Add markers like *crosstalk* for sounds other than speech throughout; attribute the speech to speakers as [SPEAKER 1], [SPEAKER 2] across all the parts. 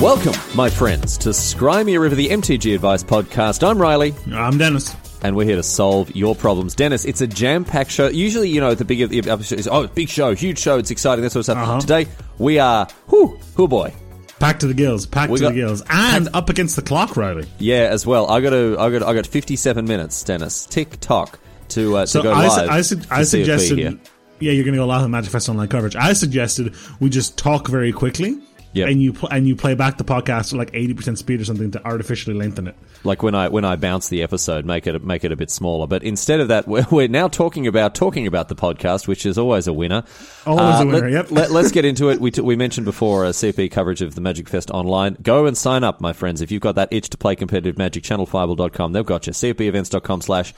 [SPEAKER 1] Welcome, my friends, to Scry Scrimey River, the MTG Advice Podcast. I'm Riley,
[SPEAKER 2] I'm Denis.
[SPEAKER 1] and we're here to solve your problems. Denis, it's a jam-packed show. Usually, you know, the episode is, oh, big show, huge show, it's exciting, that sort of stuff.
[SPEAKER 2] Uh-huh.
[SPEAKER 1] Today, we are, whoo, whoo boy.
[SPEAKER 2] Packed to the gills. Packed
[SPEAKER 1] We
[SPEAKER 2] to
[SPEAKER 1] got-
[SPEAKER 2] the gills. And up against the clock, Riley.
[SPEAKER 1] Yeah, as well. I got to, I got, I got 57 minutes, Denis. Tick tock to, uh,
[SPEAKER 2] So
[SPEAKER 1] to go
[SPEAKER 2] I,
[SPEAKER 1] live.
[SPEAKER 2] I, su-
[SPEAKER 1] to
[SPEAKER 2] I suggested. Yeah, you're going to go live on Magic Fest Online coverage. I suggested we just talk very quickly.
[SPEAKER 1] Yep.
[SPEAKER 2] And you pl- and you play back the podcast at like eighty percent speed or something to artificially lengthen it.
[SPEAKER 1] like when I when I bounce the episode, make it make it a bit smaller. But instead of that, *laughs* we're, we're now talking about talking about the podcast, which is always a winner. Uh,
[SPEAKER 2] Always a winner,
[SPEAKER 1] Let,
[SPEAKER 2] yep.
[SPEAKER 1] let, us *laughs* get into it. We t- we mentioned before uh, CP coverage of the Magic Fest online. Go and sign up, my friends. If you've got that itch to play competitive Magic, channelfireball.com. They've got you. CFBevents.com slash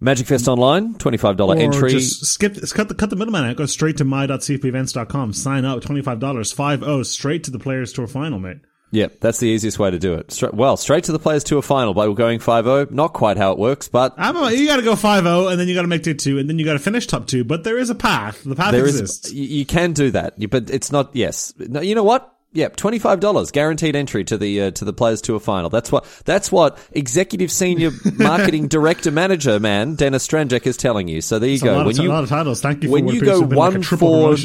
[SPEAKER 1] Magic Fest online. Twenty five dollar
[SPEAKER 2] Or
[SPEAKER 1] entry.
[SPEAKER 2] just skip, cut the cut the middleman out. Go straight to my.cfbevents.com. Sign up. Twenty five dollars. Five oh straight to the Players Tour final, mate.
[SPEAKER 1] Yeah, that's the easiest way to do it. Stra- well, straight to the Players Tour final by going 5-0. Not quite how it works, but
[SPEAKER 2] I'm a, you got to go 5-0, and then you got to make tier two, and then you got to finish top two. But there is a path. The path
[SPEAKER 1] There is,
[SPEAKER 2] exists.
[SPEAKER 1] you, you can do that, but it's not. Yes, no, you know what? Yep, twenty five dollars guaranteed entry to the uh, to the Players Tour final. That's what that's what executive senior *laughs* marketing director manager man Denis Stranjak is telling you. So there you
[SPEAKER 2] It's
[SPEAKER 1] go. when you
[SPEAKER 2] a lot of titles. Thank you *laughs*
[SPEAKER 1] when you go
[SPEAKER 2] to have been like a
[SPEAKER 1] one for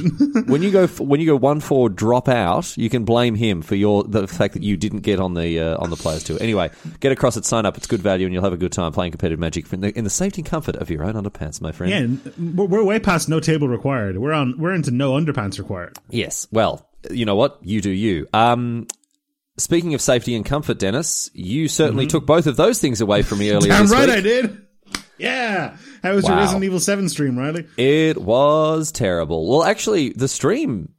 [SPEAKER 1] when you go when you go one for drop out, you can blame him for your the fact that you didn't get on the uh, on the Players Tour. Anyway, get across it, sign up. It's good value, and you'll have a good time playing competitive Magic in the, in the safety and comfort of your own underpants, my friend.
[SPEAKER 2] Yeah, we're way past no table required. We're on. We're into no underpants required.
[SPEAKER 1] Yes. Well, you know what? You do you. Um, speaking of safety and comfort, Denis, you certainly took both of those things away from me *laughs* earlier this
[SPEAKER 2] right,
[SPEAKER 1] week.
[SPEAKER 2] I did. Yeah. How was
[SPEAKER 1] Wow.
[SPEAKER 2] your Resident Evil Seven stream, Riley?
[SPEAKER 1] It was terrible. Well, actually, the stream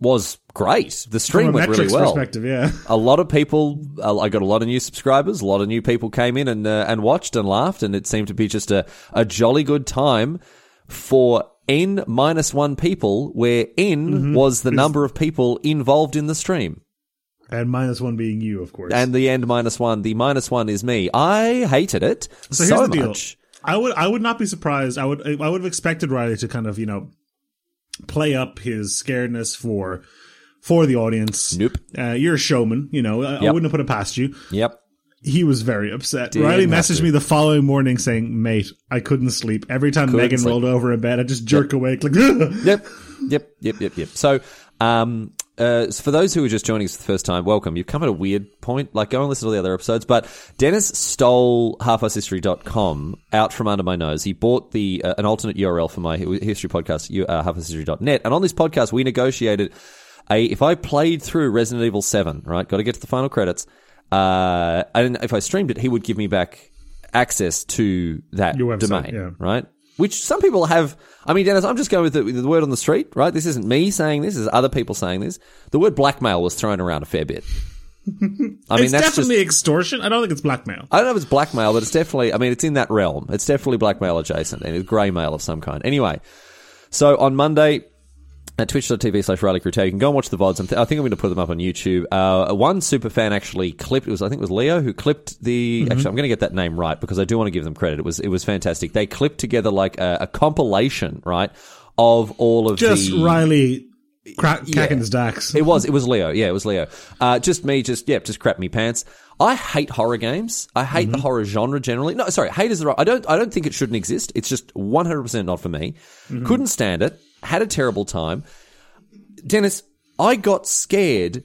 [SPEAKER 1] was great. The stream went really well.
[SPEAKER 2] perspective, yeah.
[SPEAKER 1] A lot of people, uh, I got a lot of new subscribers. A lot of new people came in and uh, and watched and laughed, and it seemed to be just a, a jolly good time for n minus one people, where n
[SPEAKER 2] Mm-hmm.
[SPEAKER 1] was the number of people involved in the stream.
[SPEAKER 2] And minus one being you, of course.
[SPEAKER 1] and the end minus one. The minus one is me. I hated it so,
[SPEAKER 2] so the deal.
[SPEAKER 1] much.
[SPEAKER 2] I would. I would not be surprised. I would. I would have expected Riley to kind of, you know, play up his scaredness for for the audience.
[SPEAKER 1] Nope.
[SPEAKER 2] Uh, you're a showman. You know, I, I wouldn't have put it past you.
[SPEAKER 1] Yep.
[SPEAKER 2] He was very upset.
[SPEAKER 1] Didn't
[SPEAKER 2] Riley messaged me the following morning saying, "Mate, I couldn't sleep. Every time
[SPEAKER 1] Couldn't
[SPEAKER 2] Megan
[SPEAKER 1] sleep.
[SPEAKER 2] rolled over in bed, I just jerk awake like." *laughs*
[SPEAKER 1] Yep. Yep. Yep. Yep. Yep. So, um, uh, so for those who are just joining us for the first time, welcome. You've come at a weird point. Like, go and listen to the other episodes. But Denis stole halfashistory.com out from under my nose. He bought the uh, an alternate URL for my history podcast, uh, halfashistory.net. And on this podcast, we negotiated a if I played through Resident Evil Seven, right, got to get to the final credits. Uh, and if I streamed it, he would give me back access to that
[SPEAKER 2] Your website,
[SPEAKER 1] domain,
[SPEAKER 2] yeah.
[SPEAKER 1] right? Which some people have. I mean, Denis, I'm just going with the, with the word on the street, right? This isn't me saying this; this is other people saying this. The word blackmail was thrown around a fair bit. *laughs* I mean,
[SPEAKER 2] it's
[SPEAKER 1] that's
[SPEAKER 2] definitely
[SPEAKER 1] just.
[SPEAKER 2] extortion. I don't think it's blackmail.
[SPEAKER 1] I don't know if it's blackmail, but it's definitely. I mean, it's in that realm. It's definitely blackmail adjacent, and it's grey mail of some kind. Anyway, so on Monday at twitch.tv slash Riley Crute, you can go and watch the VODs. Th- I think I'm going to put them up on YouTube. Uh, one super fan actually clipped, it was, I think it was Leo who clipped the,
[SPEAKER 2] Mm-hmm.
[SPEAKER 1] actually, I'm going to get that name right because I do want to give them credit. It was, it was fantastic. They clipped together like a, a compilation, right, of all of
[SPEAKER 2] Just
[SPEAKER 1] the.
[SPEAKER 2] Riley crack,
[SPEAKER 1] Yeah.
[SPEAKER 2] cacking his dacks.
[SPEAKER 1] It was. It was Leo. Yeah, it was Leo. Uh, just me. Just yeah. Just crap me pants. I hate horror games. I hate
[SPEAKER 2] Mm-hmm.
[SPEAKER 1] the horror genre generally. No, sorry. Hate is the right. I don't. I don't think it shouldn't exist. It's just one hundred percent not for me.
[SPEAKER 2] Mm-hmm.
[SPEAKER 1] Couldn't stand it. Had a terrible time. Denis, I got scared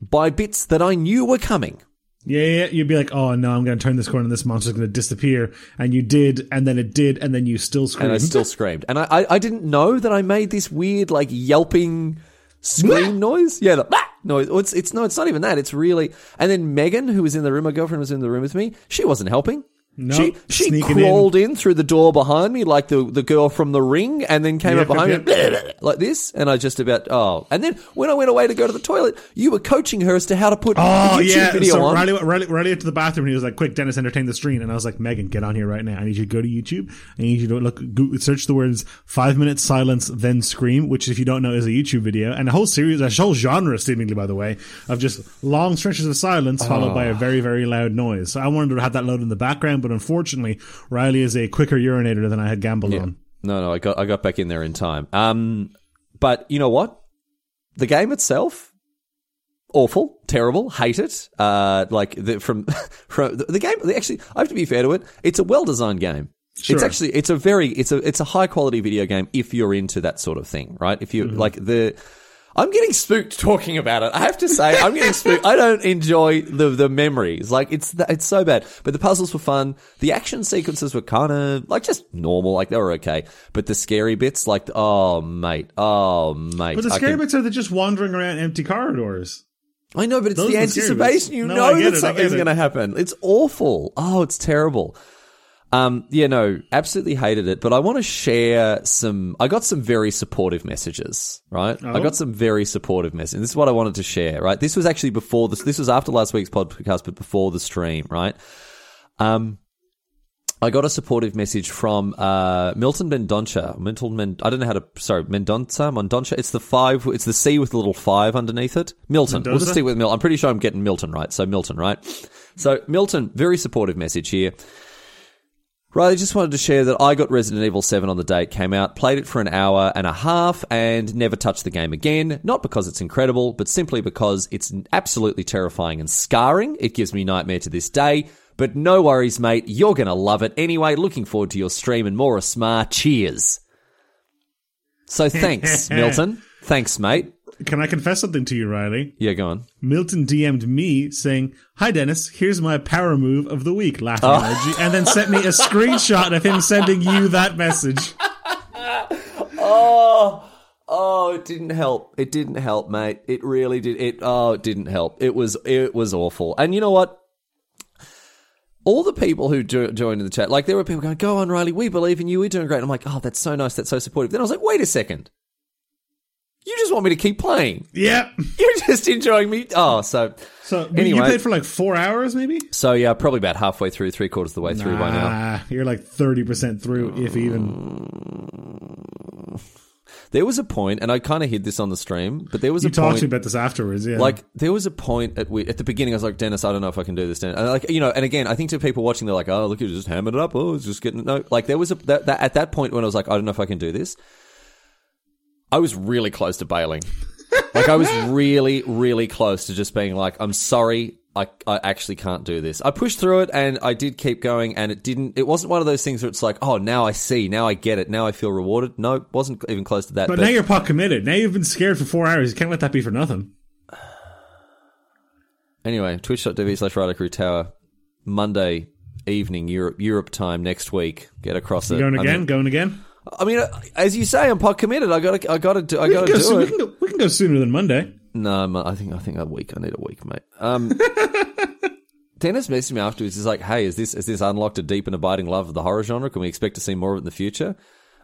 [SPEAKER 1] by bits that I knew were coming.
[SPEAKER 2] Yeah, yeah, you'd be like, "Oh no, I'm going to turn this corner, and this monster's going to disappear," and you did, and then it did, and then you still screamed.
[SPEAKER 1] and I still screamed. And I, I, I didn't know that I made this weird, like yelping scream noise. Yeah, the noise. It's, it's no, it's not even that. It's really. And then Megan, who was in the room, my girlfriend was in the room with me. She wasn't helping.
[SPEAKER 2] No,
[SPEAKER 1] she she crawled in. through the door behind me like the the girl from the ring, and then came
[SPEAKER 2] Yep,
[SPEAKER 1] up behind
[SPEAKER 2] yep,
[SPEAKER 1] me *laughs* like this, and I just about oh. And then when I went away to go to the toilet, you were coaching her as to how to put
[SPEAKER 2] Oh
[SPEAKER 1] the YouTube
[SPEAKER 2] yeah,
[SPEAKER 1] video
[SPEAKER 2] so
[SPEAKER 1] on.
[SPEAKER 2] Riley, Riley, Riley went to the bathroom and he was like, "Quick, Denis, entertain the stream." And I was like, "Megan, get on here right now. I need you to go to YouTube. I need you to look, go, search the words five minutes silence, then scream," which, if you don't know, is a YouTube video and a whole series, a whole genre, seemingly, by the way, of just long stretches of silence followed by a ah. very, very loud noise. So I wanted to have that load in the background, but unfortunately, Riley is a quicker urinator than I had gambled on.
[SPEAKER 1] No, no, I got I got back in there in time. Um, but you know what? The game itself, awful, terrible, hate it. Uh, like the, from *laughs* from the, the game. Actually, I have to be fair to it. It's a well designed game.
[SPEAKER 2] Sure.
[SPEAKER 1] It's actually it's a very it's a it's a high quality video game if you're into that sort of thing, right? If you
[SPEAKER 2] Mm-hmm.
[SPEAKER 1] like the. I'm getting spooked talking about it. I have to say, I'm getting spooked. I don't enjoy the the memories. Like it's it's so bad. But the puzzles were fun. The action sequences were kind of like just normal. Like they were okay. But the scary bits, like oh mate, oh mate.
[SPEAKER 2] But the scary
[SPEAKER 1] can-
[SPEAKER 2] bits are the just wandering around empty corridors.
[SPEAKER 1] I know, but it's
[SPEAKER 2] Those
[SPEAKER 1] the anticipation. You
[SPEAKER 2] No,
[SPEAKER 1] know that
[SPEAKER 2] it,
[SPEAKER 1] something's going to happen. It's awful. Oh, it's terrible. Um, yeah, no, absolutely hated it. But I want to share some. I got some very supportive messages. Right, I
[SPEAKER 2] Oh.
[SPEAKER 1] got some very supportive messages. This is what I wanted to share. Right, this was actually before this. This was after last week's podcast, but before the stream. Right. Um, I got a supportive message from uh, Milton Mendonca. Milton Men- I don't know how to. Sorry, Mendonca, Mendonca. It's the five. It's the C with the little five underneath it. Milton. We'll just stick with Milton. I'm pretty sure I'm getting Milton right. So Milton, right? So Milton, very supportive message here. Riley just wanted to share that I got Resident Evil 7 on the day it came out, played it for an hour and a half, and never touched the game again. Not because it's incredible, but simply because it's absolutely terrifying and scarring. It gives me nightmare to this day. But no worries, mate. You're going to love it anyway. Looking forward to your stream and more Asmar. Cheers. So thanks, *laughs* Milton. Thanks, mate.
[SPEAKER 2] Can I confess something to you, Riley?
[SPEAKER 1] Yeah, go on.
[SPEAKER 2] Milton DM'd me saying, Hi Denis, here's my power move of the week, laughing
[SPEAKER 1] Oh.
[SPEAKER 2] emoji, and then sent me a screenshot of him sending you that message. *laughs*
[SPEAKER 1] Oh, oh, it didn't help. It didn't help, mate. It really did. It oh, it didn't help. It was it was awful. And you know what? All the people who jo- joined in the chat, like there were people going, "Go on, Riley, we believe in you. We're doing great." And I'm like, "Oh, that's so nice. That's so supportive." Then I was like, "Wait a second. You just want me to keep playing?
[SPEAKER 2] Yeah. *laughs*
[SPEAKER 1] You're just enjoying me?" Oh, so
[SPEAKER 2] So
[SPEAKER 1] anyway, you
[SPEAKER 2] played for like four hours, maybe?
[SPEAKER 1] so yeah, probably about halfway through, three quarters of the way through by now.
[SPEAKER 2] You're like 30% through, if even.
[SPEAKER 1] There was a point, and I kind of hid this on the stream, but there was
[SPEAKER 2] You
[SPEAKER 1] a
[SPEAKER 2] talked
[SPEAKER 1] point.
[SPEAKER 2] to me about this afterwards, yeah.
[SPEAKER 1] Like there was a point at we, at the beginning. I was like, Denis, I don't know if I can do this. Denis. And like you know, and again, I think to people watching, they're like, oh, look, you're just hammering it up. Oh, it's just getting no. Like there was a that, that at that point when I was like, I don't know if I can do this. I was really close to bailing. like I was *laughs* really, really close to just being like, I'm sorry. I, I actually can't do this. I pushed through it and I did keep going and it didn't, it wasn't one of those things where it's like, oh, now I see, now I get it, now I feel rewarded. No, it wasn't even close to that.
[SPEAKER 2] but, now you're pot committed. Now you've been scared for four hours. You can't let that be for nothing.
[SPEAKER 1] Anyway, twitch.tv slash Riley Quarry Tower, Monday evening, Europe Europe time next week. Get across it.
[SPEAKER 2] Going
[SPEAKER 1] I
[SPEAKER 2] again?
[SPEAKER 1] mean,
[SPEAKER 2] going again?
[SPEAKER 1] I mean, as you say, I'm pot committed. I gotta, I gotta do, I gotta
[SPEAKER 2] go,
[SPEAKER 1] do
[SPEAKER 2] soo- we,
[SPEAKER 1] it.
[SPEAKER 2] can go, we can go sooner than Monday.
[SPEAKER 1] No, I think, I think a week. I need a week, mate. Um, *laughs* Denis messaged me afterwards. He's like, "Hey, is this, is this unlocked a deep and abiding love of the horror genre? Can we expect to see more of it in the future?"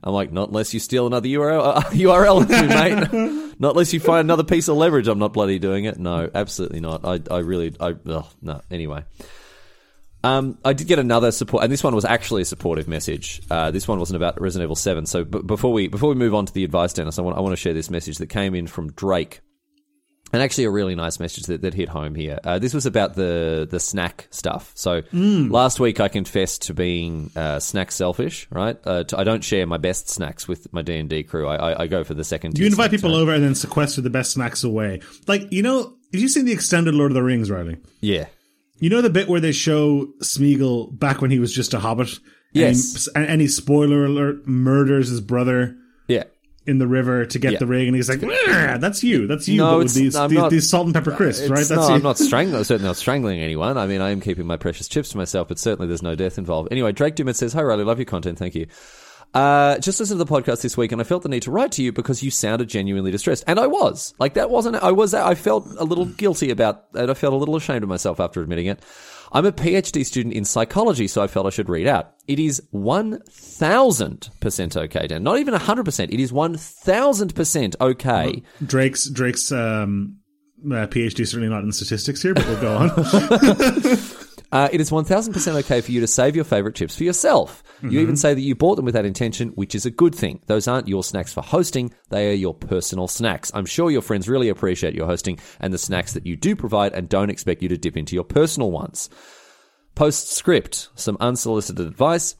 [SPEAKER 1] I'm like, "Not unless you steal another URL, uh, *laughs* URL, me, mate. *laughs* not unless you find another piece of leverage. I'm not bloody doing it. No, absolutely not. I, I really, I, ugh, no. Anyway." Um, I did get another support, and this one was actually a supportive message. Uh, this one wasn't about Resident Evil Seven. So, b- before we before we move on to the advice, Denis, I want I want to share this message that came in from Drake, and actually a really nice message that, that hit home here. Uh, this was about the the snack stuff. So last week I confessed to being uh, snack selfish. Right, uh, t- I don't share my best snacks with my D and D crew. I, I, I go for the second.
[SPEAKER 2] You invite people
[SPEAKER 1] right?
[SPEAKER 2] over and then sequester the best snacks away. Like, you know, have you seen the extended Lord of the Rings, Riley?
[SPEAKER 1] Yeah,
[SPEAKER 2] You know the bit where they show Smeagol back when he was just a hobbit?
[SPEAKER 1] Yes.
[SPEAKER 2] And, he, and spoiler alert, murders his brother
[SPEAKER 1] yeah.
[SPEAKER 2] in the river to get
[SPEAKER 1] Yeah.
[SPEAKER 2] the ring, and he's like, "That's you, that's you."
[SPEAKER 1] No,
[SPEAKER 2] but with these, these,
[SPEAKER 1] not-
[SPEAKER 2] these salt and pepper uh, crisps, right? That's
[SPEAKER 1] no,
[SPEAKER 2] you.
[SPEAKER 1] I'm not strangling. Certainly not strangling anyone. I mean, I am keeping my precious chips to myself, but certainly there's no death involved. Anyway, Drake Dumet says, "Hi, Riley, love your content. Thank you." Uh, just listened to the podcast this week, and I felt the need to write to you because you sounded genuinely distressed, and I was. Like that wasn't. I was. I felt a little *clears throat* guilty about, and I felt a little ashamed of myself after admitting it. I'm a PhD student in psychology, so I felt I should read out. It is 1000% okay, Dan. Not even 100%. It is 1000% okay.
[SPEAKER 2] Drake's Drake's um, uh, PhD is certainly not in statistics here, but we'll go on. *laughs* *laughs*
[SPEAKER 1] Uh, it is 1000% okay for you to save your favorite chips for yourself. You even say that you bought them with that intention, which is a good thing. Those aren't your snacks for hosting, they are your personal snacks. I'm sure your friends really appreciate your hosting and the snacks that you do provide and don't expect you to dip into your personal ones. Postscript, some unsolicited advice.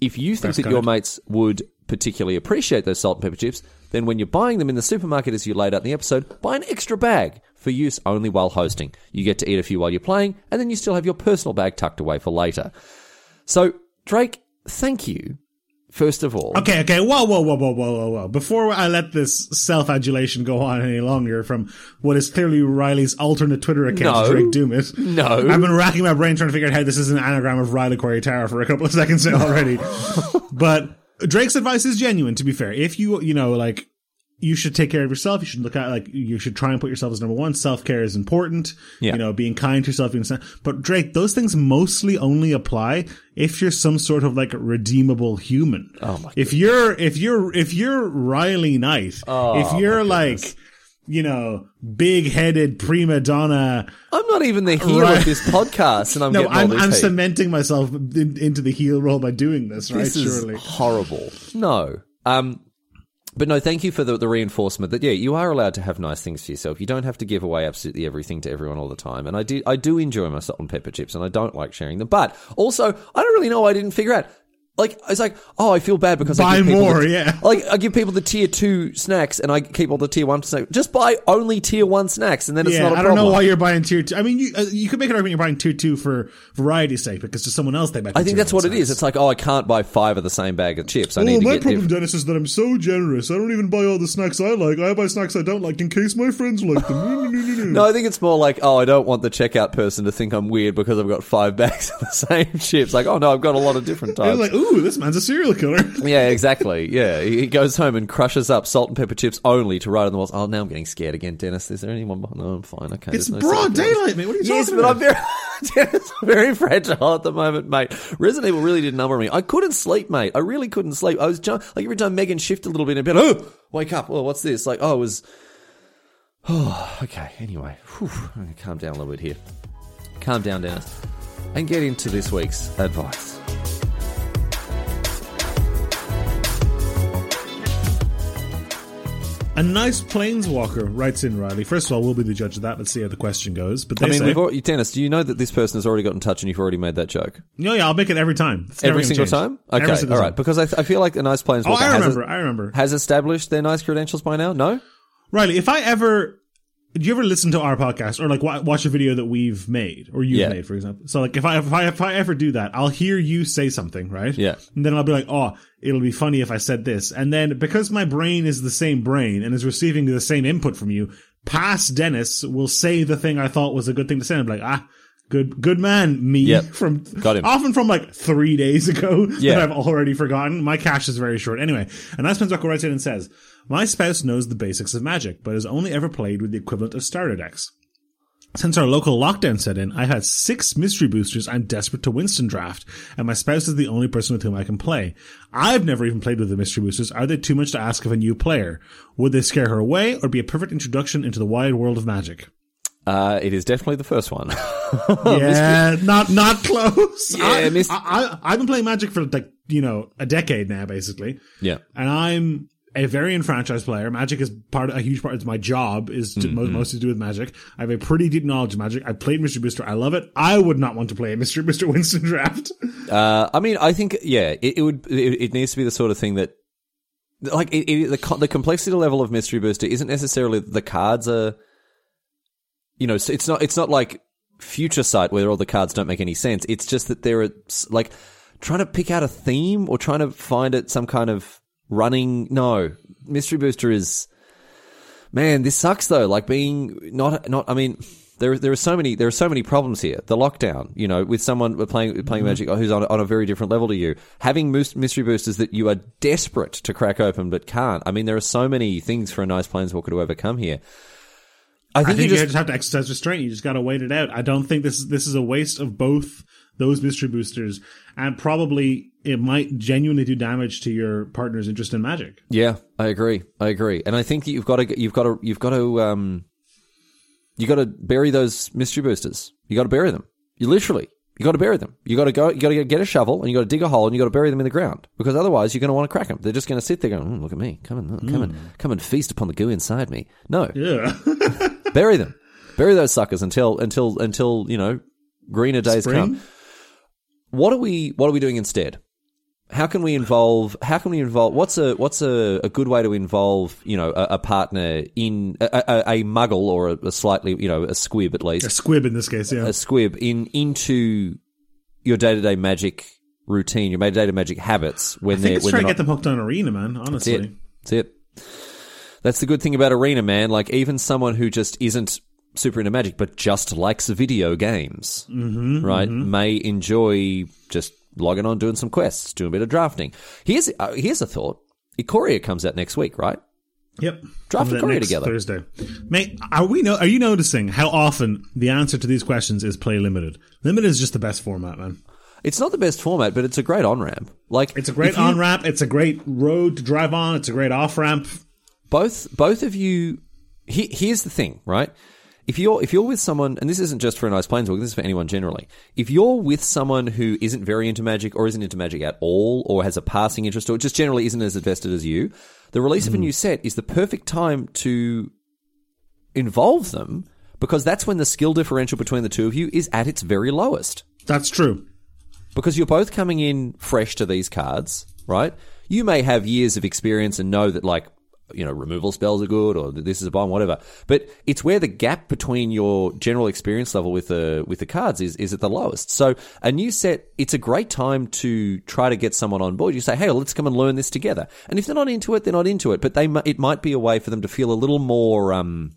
[SPEAKER 1] If you think
[SPEAKER 2] Best
[SPEAKER 1] that your mates would particularly appreciate those salt and pepper chips, then when you're buying them in the supermarket as you laid out in the episode, buy an extra bag. For use only while hosting. You get to eat a few while you're playing, and then you still have your personal bag tucked away for later. So, Drake, thank you, first of all.
[SPEAKER 2] Okay, okay, whoa, whoa, whoa, whoa, whoa, whoa, whoa. Before I let this self-adulation go on any longer from what is clearly Riley's alternate Twitter account,
[SPEAKER 1] No.
[SPEAKER 2] Drake Doomit.
[SPEAKER 1] No.
[SPEAKER 2] I've been racking my brain trying to figure out how this is an anagram of Riley Quarry Tower for a couple of seconds already. *laughs* but Drake's advice is genuine, to be fair. If you, you know, like, you should take care of yourself. You should look at, like, you should try and put yourself as number one. Self-care is important.
[SPEAKER 1] Yeah.
[SPEAKER 2] You know, being kind to yourself. Being, but Drake, those things mostly only apply if you're some sort of, like, redeemable human.
[SPEAKER 1] Oh my
[SPEAKER 2] If you're, if you're, if you're Riley Knight,
[SPEAKER 1] Oh,
[SPEAKER 2] if you're like, you know, big-headed prima donna,
[SPEAKER 1] I'm not even the heel
[SPEAKER 2] Right.
[SPEAKER 1] of this podcast, and I'm *laughs*
[SPEAKER 2] no,
[SPEAKER 1] getting
[SPEAKER 2] I'm,
[SPEAKER 1] this
[SPEAKER 2] I'm cementing myself in, into the heel role by doing this, right?
[SPEAKER 1] This is
[SPEAKER 2] Surely.
[SPEAKER 1] horrible. No. Um, but no, thank you for the, the reinforcement that yeah, you are allowed to have nice things for yourself. You don't have to give away absolutely everything to everyone all the time. And I do, I do enjoy my salt and pepper chips, and I don't like sharing them. But also, I don't really know. I didn't figure out. Like it's like, oh, I feel bad because I
[SPEAKER 2] Buy
[SPEAKER 1] give
[SPEAKER 2] more,
[SPEAKER 1] the-
[SPEAKER 2] yeah.
[SPEAKER 1] Like I give people the tier two snacks, and I keep all the tier one snacks. Just buy only tier one snacks, and then it's
[SPEAKER 2] Yeah,
[SPEAKER 1] not a
[SPEAKER 2] I
[SPEAKER 1] problem.
[SPEAKER 2] I don't know why you're buying tier two. I mean, you uh, you could make an argument you're buying tier two for variety's sake because to someone else they might.
[SPEAKER 1] I think that's what it is.
[SPEAKER 2] snacks.
[SPEAKER 1] It's like, oh, I can't buy five of the same bag of chips. I
[SPEAKER 2] Oh,
[SPEAKER 1] need to
[SPEAKER 2] my
[SPEAKER 1] get
[SPEAKER 2] problem,
[SPEAKER 1] different.
[SPEAKER 2] Denis, is that I'm so generous. I don't even buy all the snacks I like. I buy snacks I don't like in case my friends like them. No, *laughs*
[SPEAKER 1] I think it's more like, oh, I don't want the checkout person to think I'm weird because I've got five *laughs* bags of the same chips. Like, oh no, I've got a lot of different types.
[SPEAKER 2] like, ooh, this man's a serial killer. *laughs*
[SPEAKER 1] yeah, exactly. Yeah, he goes home and crushes up salt and pepper chips only to write on the walls. Oh, now I'm getting scared again, Denis. Is there anyone? behind- No, I'm fine. Okay,
[SPEAKER 2] It's
[SPEAKER 1] no
[SPEAKER 2] broad daylight, mate. What are you
[SPEAKER 1] Yes,
[SPEAKER 2] talking
[SPEAKER 1] but
[SPEAKER 2] about?
[SPEAKER 1] I'm very, *laughs* Denis, I'm very fragile at the moment, mate. Resident Evil really did a number on me. I couldn't sleep, mate. I really couldn't sleep. I was like every time Megan shifted a little bit in bed, oh, wake up. Oh, what's this? Like, oh, it was. *sighs* Oh, okay. Anyway, whew, I'm gonna calm down a little bit here. Calm down, Denis, and get into this week's advice.
[SPEAKER 2] A nice planeswalker writes in Riley. First of all, we'll be the judge of that. Let's see how the question goes. But they
[SPEAKER 1] I mean,
[SPEAKER 2] say,
[SPEAKER 1] we've already, Denis, do you know that this person has already got in touch and you've already made that joke?
[SPEAKER 2] no, yeah, I'll make it every time.
[SPEAKER 1] Every single
[SPEAKER 2] change.
[SPEAKER 1] time? Okay,
[SPEAKER 2] Every single
[SPEAKER 1] all right.
[SPEAKER 2] time.
[SPEAKER 1] Because I, th- I feel like a nice planeswalker
[SPEAKER 2] Oh, I
[SPEAKER 1] has,
[SPEAKER 2] remember. I remember.
[SPEAKER 1] has established their nice credentials by now. No?
[SPEAKER 2] Riley, if I ever, do you ever listen to our podcast or like wa- watch a video that we've made or you've
[SPEAKER 1] Yeah.
[SPEAKER 2] made, for example? So like if I, if I, if I ever do that, I'll hear you say something, right?
[SPEAKER 1] Yeah.
[SPEAKER 2] And then I'll be like, oh, it'll be funny if I said this. And then because my brain is the same brain and is receiving the same input from you, past Denis will say the thing I thought was a good thing to say. I'm like, ah, good, good man, me
[SPEAKER 1] Yep. *laughs*
[SPEAKER 2] from,
[SPEAKER 1] Got him.
[SPEAKER 2] often from like three days ago *laughs*
[SPEAKER 1] Yeah.
[SPEAKER 2] that I've already forgotten. My cache is very short. Anyway, and that's when Penzucker writes in and says, My spouse knows the basics of magic, but has only ever played with the equivalent of starter decks. Since our local lockdown set in, I've had six mystery boosters I'm desperate to Winston draft, and my spouse is the only person with whom I can play. I've never even played with the mystery boosters. Are they too much to ask of a new player? Would they scare her away, or be a perfect introduction into the wide world of magic?
[SPEAKER 1] Uh, it is definitely the first one. *laughs*
[SPEAKER 2] yeah, not not close. *laughs*
[SPEAKER 1] Yeah,
[SPEAKER 2] I,
[SPEAKER 1] mis-
[SPEAKER 2] I, I, I've been playing Magic for like you know a decade now, basically,
[SPEAKER 1] yeah.
[SPEAKER 2] and I'm a very enfranchised player. Magic is part, a huge part. It's my job is to, mo- mostly to do with Magic. I have a pretty deep knowledge of Magic. I played Mystery Booster. I love it. I would not want to play a Mystery *laughs* Booster Winston draft.
[SPEAKER 1] Uh, I mean, I think, yeah, it, it would, it, it needs to be the sort of thing that, like, it, it, the, the complexity level of Mystery Booster isn't necessarily the cards are, you know, it's not, it's not like Future Sight where all the cards don't make any sense. It's just that there are, like, trying to pick out a theme or trying to find it some kind of running, no. Mystery Booster is, man, this sucks though. Like being not, not, I mean, there, there are so many, there are so many problems here. The lockdown, you know, with someone playing, playing mm-hmm. Magic who's on, on a very different level to you, having mystery boosters that you are desperate to crack open but can't. I mean, there are so many things for a nice planeswalker to overcome here. I
[SPEAKER 2] I
[SPEAKER 1] think,
[SPEAKER 2] think
[SPEAKER 1] you
[SPEAKER 2] you
[SPEAKER 1] just,
[SPEAKER 2] just have to exercise restraint. You just got to wait it out. I don't think this is this is a waste of both those mystery boosters, and probably it might genuinely do damage to your partner's interest in Magic.
[SPEAKER 1] yeah, I agree. I agree. And I think that you've got to, you've got to, you've got to, um, you got to bury those mystery boosters. You got to bury them. You literally, you got to bury them. You got to go, you got to get a shovel and you got to dig a hole and you got to bury them in the ground because otherwise you're going to want to crack them. They're just going to sit there going, "Mm, look at me, come and, come and, come and feast upon the goo inside me. No,
[SPEAKER 2] Yeah, *laughs*
[SPEAKER 1] bury them. Bury those suckers until, until, until, you know, greener days
[SPEAKER 2] Spring?
[SPEAKER 1] come. What are we, what are we doing instead? How can we involve? How can we involve? What's a what's a, a good way to involve you know a, a partner in a, a, a muggle or a, slightly you know a squib at least
[SPEAKER 2] A squib in this case, yeah.
[SPEAKER 1] a squib in into your day to day magic routine, your day to day magic habits when
[SPEAKER 2] I
[SPEAKER 1] they're when
[SPEAKER 2] trying to get them hooked on Arena, man.
[SPEAKER 1] that's
[SPEAKER 2] Honestly,
[SPEAKER 1] it. That's it. That's the good thing about Arena, man. Like even someone who just isn't super into magic, but just likes video games,
[SPEAKER 2] Mm-hmm,
[SPEAKER 1] right, may enjoy just logging on, doing some quests, doing a bit of drafting. Here's uh, here's a thought. Ikoria comes out next week, right?
[SPEAKER 2] Yep.
[SPEAKER 1] Draft
[SPEAKER 2] next
[SPEAKER 1] together.
[SPEAKER 2] Thursday. Mate, are we no, are you noticing how often the answer to these questions is play limited? Limited is just the best format, man.
[SPEAKER 1] It's not the best format, but it's a great on ramp. Like
[SPEAKER 2] It's a great
[SPEAKER 1] you-
[SPEAKER 2] on ramp. It's a great road to drive on. It's a great off ramp.
[SPEAKER 1] both both of you he, here's the thing right if you're if you're with someone and this isn't just for a nice planeswalker this is for anyone generally if you're with someone who isn't very into magic or isn't into magic at all or has a passing interest or just generally isn't as invested as you the release of a hmm. new set is the perfect time to involve them because that's when the skill differential between the two of you is at its very lowest
[SPEAKER 2] That's true.
[SPEAKER 1] because you're both coming in fresh to these cards, right? You may have years of experience and know that like you know removal spells are good or this is a bomb, whatever. But it's where the gap between your general experience level with the with the cards is is at the lowest. So a new set, it's a great time to try to get someone on board. You say, hey, let's come and learn this together. And if they're not into it, they're not into it. But they it might be a way for them to feel a little more. um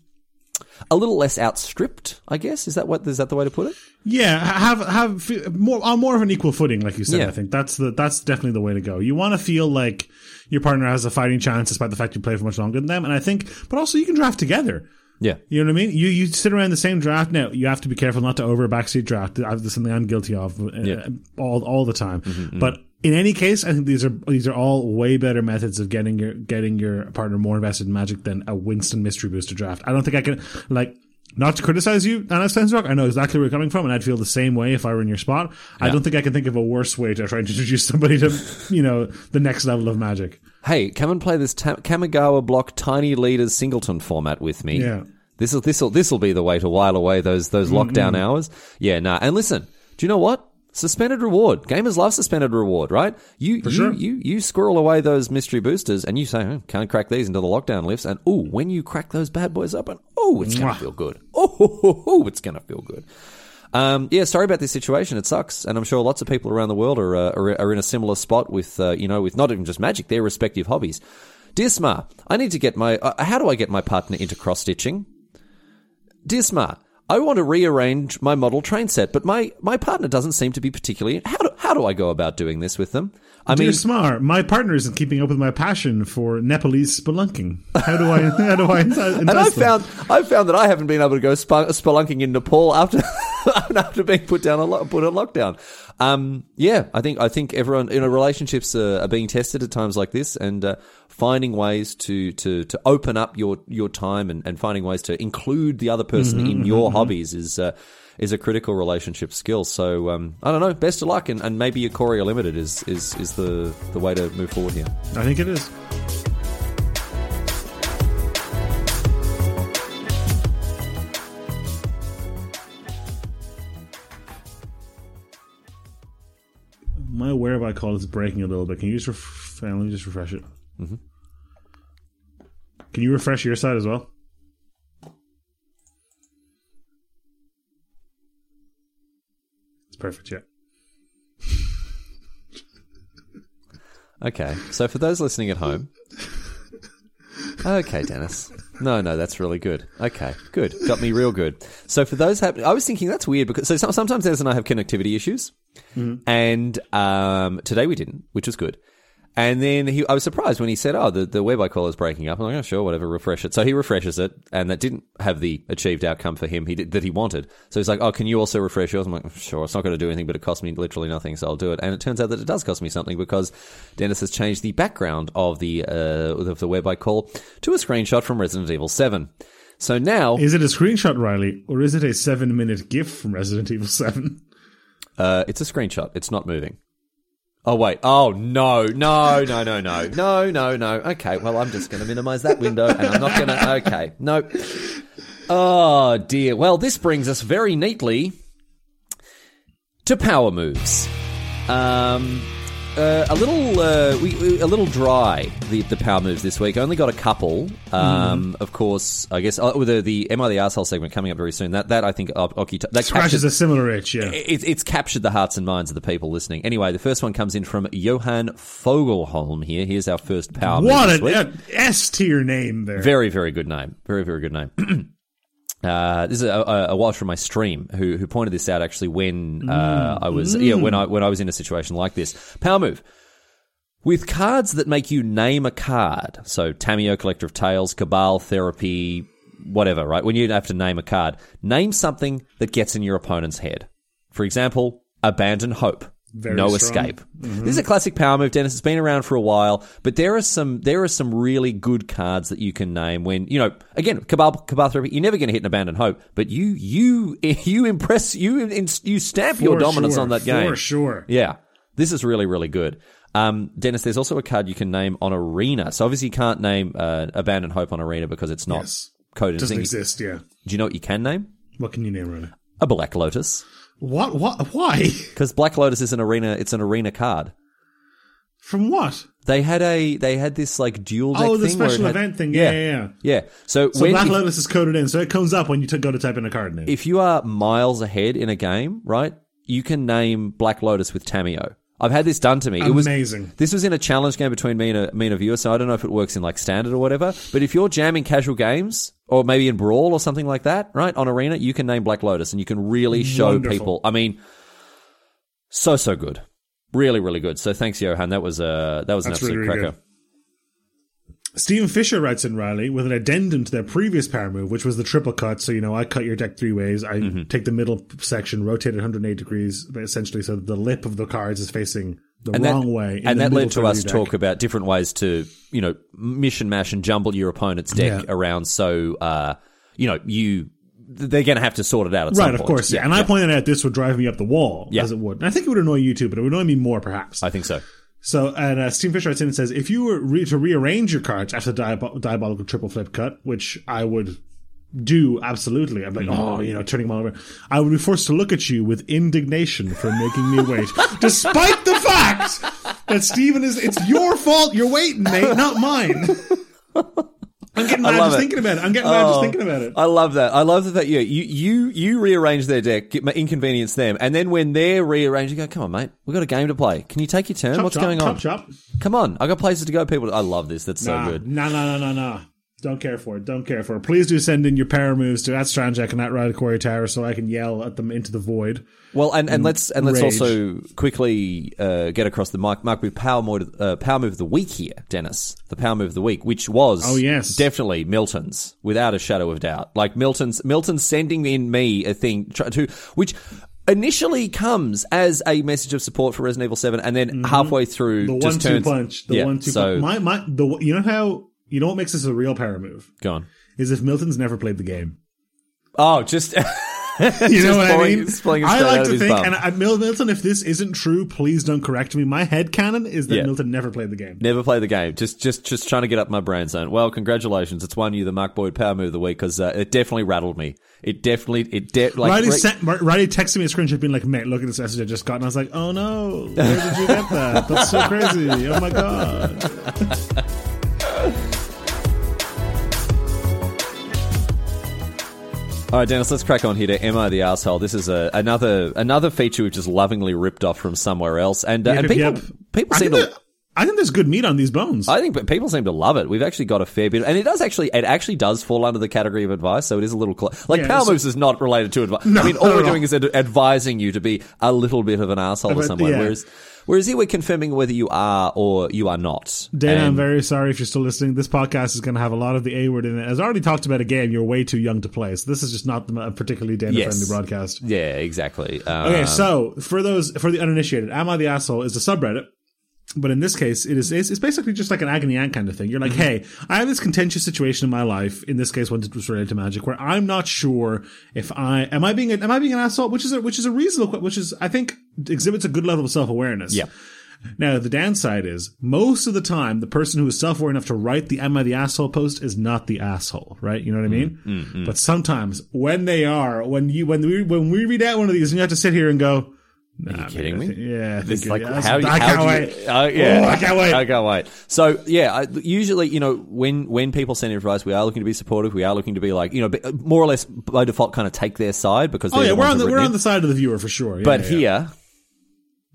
[SPEAKER 1] a little less outstripped, I guess. Is that what is that the way to put it?
[SPEAKER 2] Yeah, have have more on more of an equal footing, like you said.
[SPEAKER 1] Yeah.
[SPEAKER 2] I think that's the that's definitely the way to go. You want to feel like your partner has a fighting chance, despite the fact you play for much longer than them. And I think, but also you can draft together.
[SPEAKER 1] Yeah.
[SPEAKER 2] You know what I mean? You you sit around the same draft. Now you have to be careful not to over backseat draft. That's something I'm guilty of uh,
[SPEAKER 1] Yeah.
[SPEAKER 2] all all the time. But in any case, I think these are these are all way better methods of getting your getting your partner more invested in Magic than a Winston mystery booster draft. I don't think I can like. Not to criticize you, Anna Stensrock, I know exactly where you're coming from, and I'd feel the same way if I were in your spot. I don't think I can think of a worse way to try and introduce somebody to, you know, the next level of magic.
[SPEAKER 1] hey, come and play this Ta- Kamigawa block tiny leaders singleton format with me.
[SPEAKER 2] Yeah.
[SPEAKER 1] This will this will this will be the way to while away those those lockdown mm-hmm. hours. Yeah, nah. And listen, do you know what? Suspended reward. Gamers love suspended reward, right? You you
[SPEAKER 2] sure.
[SPEAKER 1] you you squirrel away those mystery boosters, and you say, oh, "Can't crack these until the lockdown lifts." And oh, when you crack those bad boys up, and oh, it's gonna feel good. Oh, *laughs* it's gonna feel good. Um, yeah, sorry about this situation. It sucks, and I'm sure lots of people around the world are uh, are, are in a similar spot with uh, you know with not even just magic, their respective hobbies. Disma, I need to get my. Uh, how do I get my partner into cross stitching? Disma, I want to rearrange my model train set, but my, my partner doesn't seem to be particularly. How do how do I go about doing this with them? I
[SPEAKER 2] Dear
[SPEAKER 1] mean,
[SPEAKER 2] Smar, my partner isn't keeping up with my passion for Nepalese spelunking. How do I? How do I? *laughs*
[SPEAKER 1] and I found I found that I haven't been able to go sp- spelunking in Nepal after *laughs* after being put down a lo- put on lockdown. Um, yeah, I think I think everyone you know relationships uh, are being tested at times like this, and uh, finding ways to to to open up your your time and, and finding ways to include the other person in your hobbies is. Uh, is a critical relationship skill. So um, I don't know. Best of luck, and, and maybe Ikoria Limited is is is the the way to move forward here.
[SPEAKER 2] I think it is. My Whereby call is breaking a little bit. Can you just ref- let me just refresh it? Mm-hmm. Can you refresh your side as well? It's perfect. Yeah.
[SPEAKER 1] Okay, so for those listening at home, okay, Denis. No, no, that's really good. Okay, good. Got me real good. So for those, hap- I was thinking that's weird because so sometimes Denis and I have connectivity issues, and um, today we didn't, which was good. And then he, I was surprised when he said, "Oh, the the Whereby call is breaking up." I'm like, "Oh, sure, whatever, refresh it." So he refreshes it, and that didn't have the achieved outcome for him he did, that he wanted. So he's like, "Oh, can you also refresh yours?" I'm like, "Sure, it's not going to do anything, but it cost me literally nothing, so I'll do it." And it turns out that it does cost me something because Denis has changed the background of the uh, of the Whereby call to a screenshot from Resident Evil Seven. So now
[SPEAKER 2] Is it a screenshot, Riley, or is it a seven-minute GIF from Resident Evil Seven?
[SPEAKER 1] Uh, it's a screenshot. It's not moving. Oh wait. Oh no, no, no, no, no, no, no, no. Okay. Well, I'm just going to minimize that window, and I'm not going to. Okay. No. Oh dear. Well, this brings us very neatly to power moves. Um, uh, a little uh, we, we- a little dry the the power moves this week. Only got a couple. Um, Of course, I guess uh, with the the Am I the Asshole segment coming up very soon. That that I think uh, Oki that
[SPEAKER 2] Scratches
[SPEAKER 1] captured,
[SPEAKER 2] a similar itch, yeah.
[SPEAKER 1] it, it's captured the hearts and minds of the people listening. Anyway, the first one comes in from Johan Fogelholm. Here, here's our first power move.
[SPEAKER 2] What
[SPEAKER 1] this
[SPEAKER 2] an S tier name there.
[SPEAKER 1] Very, very good name. Very, very good name. *clears throat* Uh, this is a, a, from my stream who who pointed this out actually when uh, I was yeah when I when I was in a situation like this. Power move with cards that make you name a card. So Tamiyo, Collector of Tales, Cabal, Therapy, whatever. Right when you have to name a card, name something that gets in your opponent's head. For example, Abandon Hope.
[SPEAKER 2] Very
[SPEAKER 1] no
[SPEAKER 2] strong.
[SPEAKER 1] escape. This is a classic power move, Denis. It's been around for a while, but there are some there are some really good cards that you can name when you know. Again, Cabal Cabal Therapy. You're never going to hit an Abandon Hope, but you you *laughs* you impress you you stamp your dominance
[SPEAKER 2] sure,
[SPEAKER 1] on that game
[SPEAKER 2] For sure.
[SPEAKER 1] yeah, this is really, really good. Um, Denis, there's also a card you can name on Arena. So obviously you can't name uh, Abandon Hope on Arena because it's not
[SPEAKER 2] Yes.
[SPEAKER 1] coded.
[SPEAKER 2] Doesn't
[SPEAKER 1] thing.
[SPEAKER 2] exist, yeah.
[SPEAKER 1] Do you know what you can name?
[SPEAKER 2] What can you name now?
[SPEAKER 1] A Black Lotus.
[SPEAKER 2] What? What? Why? *laughs*
[SPEAKER 1] Because Black Lotus is an Arena. It's an Arena card.
[SPEAKER 2] From what?
[SPEAKER 1] They had a they had this like dual deck
[SPEAKER 2] Oh, the
[SPEAKER 1] thing
[SPEAKER 2] special
[SPEAKER 1] had-
[SPEAKER 2] event thing. Yeah, yeah, yeah.
[SPEAKER 1] yeah. So,
[SPEAKER 2] So
[SPEAKER 1] when
[SPEAKER 2] Black Lotus is coded in, so it comes up when you t- go to type in a card name.
[SPEAKER 1] if you are miles ahead in a game, right, you can name Black Lotus with Tamiyo. I've had this done to me. It was
[SPEAKER 2] Amazing.
[SPEAKER 1] This was in a challenge game between me and a, me and a viewer, so I don't know if it works in like standard or whatever. But if you're jamming casual games, or maybe in Brawl or something like that, right, on Arena, you can name Black Lotus and you can really show
[SPEAKER 2] Wonderful.
[SPEAKER 1] people. I mean, so, so good. Really, really good. So thanks, Johan. That was, uh, that was an absolute
[SPEAKER 2] really, really
[SPEAKER 1] cracker.
[SPEAKER 2] Stephen Fisher writes in Riley with an addendum to their previous power move, which was the triple cut. So, you know, I cut your deck three ways. I
[SPEAKER 1] Mm-hmm.
[SPEAKER 2] take the middle section, rotate it 108 degrees, essentially, so that the lip of the cards is facing the
[SPEAKER 1] And that-
[SPEAKER 2] wrong way.
[SPEAKER 1] and that led to us
[SPEAKER 2] your
[SPEAKER 1] talk about different ways to, you know, mission mash and jumble your opponent's deck
[SPEAKER 2] Yeah.
[SPEAKER 1] around. So, uh, you know, you they're going to have to sort it out at some
[SPEAKER 2] Right, of course. Yeah. And I pointed out this would drive me up the wall,
[SPEAKER 1] Yeah.
[SPEAKER 2] as it would. And I think it would annoy you too, but it would annoy me more, perhaps.
[SPEAKER 1] I think so.
[SPEAKER 2] So, and uh, Steve Fisher writes in and says, if you were re- to rearrange your cards after the diab- diabolical triple flip cut, which I would do absolutely, I'm like, oh, you know, turning them all over, I would be forced to look at you with indignation for making me wait, *laughs* despite the fact that Steven is, it's your fault you're waiting, mate, not mine. I'm getting mad just
[SPEAKER 1] it.
[SPEAKER 2] thinking about it. I'm getting mad just
[SPEAKER 1] Oh,
[SPEAKER 2] thinking about it.
[SPEAKER 1] I love that. I love that. that yeah, you you you rearrange their deck, get, inconvenience them, and then when they're rearranging, you go, "Come on, mate, we've got a game to play. Can you take your turn?
[SPEAKER 2] Chop,
[SPEAKER 1] What's
[SPEAKER 2] chop,
[SPEAKER 1] going on?
[SPEAKER 2] Chop, chop.
[SPEAKER 1] Come on, I got places to go. People, I love this. That's so good.
[SPEAKER 2] No, no, no, no, no. Don't care for it. Don't care for it. Please do send in your power moves to at Stranjak and at Riley Quarry Tower so I can yell at them into the void.
[SPEAKER 1] Well, and, and let's and let's also quickly uh, get across the mic. Mark with power move, uh, power move of the week here, Denis. The power move of the week, which was
[SPEAKER 2] Oh, yes.
[SPEAKER 1] definitely Milton's, without a shadow of doubt. Like Milton's, Milton's sending in me a thing to which initially comes as a message of support for Resident Evil Seven, and then halfway through
[SPEAKER 2] Mm-hmm. The one-two
[SPEAKER 1] turns,
[SPEAKER 2] punch. The
[SPEAKER 1] yeah,
[SPEAKER 2] one-two
[SPEAKER 1] So
[SPEAKER 2] punch. My, my, the, you know how, you know what makes this a real power move?
[SPEAKER 1] go on.
[SPEAKER 2] Is if Milton's never played the game.
[SPEAKER 1] Oh, just *laughs*
[SPEAKER 2] You know what I mean?
[SPEAKER 1] just pulling
[SPEAKER 2] I like to think,
[SPEAKER 1] bum.
[SPEAKER 2] and I, Milton, if this isn't true, please don't correct me. My head canon is that
[SPEAKER 1] Yeah.
[SPEAKER 2] Milton never played the game.
[SPEAKER 1] Never play the game. Just, just, just trying to get up my brain zone. Well, congratulations. It's won you the Mark Boyd Power Move of the week because uh, it definitely rattled me. It definitely, it de- like
[SPEAKER 2] Riley,
[SPEAKER 1] re-
[SPEAKER 2] sent, Riley texted me a screenshot being like, mate, look at this message I just got. And I was like, oh no, where did you get that? That's so crazy. Oh my God. *laughs*
[SPEAKER 1] All right, Denis, let's crack on here to I the Asshole? This is a, another another feature we've just lovingly ripped off from somewhere else. And, uh, and people,
[SPEAKER 2] yep.
[SPEAKER 1] people seem to.
[SPEAKER 2] I think there's good meat on these bones.
[SPEAKER 1] I think people seem to love it. We've actually got a fair bit, and it does actually, it actually does fall under the category of advice. So it is a little cl- like
[SPEAKER 2] Yeah,
[SPEAKER 1] power moves is not related to advice.
[SPEAKER 2] No,
[SPEAKER 1] I mean, all we're
[SPEAKER 2] all.
[SPEAKER 1] doing is ad- advising you to be a little bit of an asshole to
[SPEAKER 2] But,
[SPEAKER 1] someone.
[SPEAKER 2] yeah.
[SPEAKER 1] Whereas, whereas here we're confirming whether you are or you are not.
[SPEAKER 2] Dana, I'm very sorry if you're still listening. This podcast is going to have a lot of the A word in it. As I already talked about a game, you're way too young to play. So this is just not a particularly Dana friendly
[SPEAKER 1] Yes.
[SPEAKER 2] broadcast.
[SPEAKER 1] Yeah, exactly. Um,
[SPEAKER 2] Okay, so for those for the uninitiated, "Am I the asshole?" is a subreddit, but in this case, it is it's, it's basically just like an agony aunt kind of thing. You're like, mm-hmm. hey, I have this contentious situation in my life. In this case, when it was related to magic, where I'm not sure if I am I being a, am I being an asshole, which is a, which is a reasonable, which is I think exhibits a good level of self awareness.
[SPEAKER 1] Yeah.
[SPEAKER 2] Now, the downside is most of the time, the person who is self aware enough to write the Am I the Asshole post is not the asshole, right? You know what I mm-hmm. mean? Mm-hmm. But sometimes when they are, when you, when we, when we read out one of these and you have to sit here and go, Nah,
[SPEAKER 1] you kidding me?
[SPEAKER 2] think- yeah, I think
[SPEAKER 1] It's
[SPEAKER 2] you're-
[SPEAKER 1] like
[SPEAKER 2] yeah,
[SPEAKER 1] how,
[SPEAKER 2] I
[SPEAKER 1] how
[SPEAKER 2] can't wait.
[SPEAKER 1] You, oh, yeah,
[SPEAKER 2] Oh, I can't wait.
[SPEAKER 1] I can't wait. So yeah, I, usually you know when when people send in advice, we are looking to be supportive. We are looking to be like you know uh, more or less by default kind of take their side because
[SPEAKER 2] Oh yeah, we're on the we're on the side of the viewer for sure. Yeah,
[SPEAKER 1] But
[SPEAKER 2] yeah.
[SPEAKER 1] here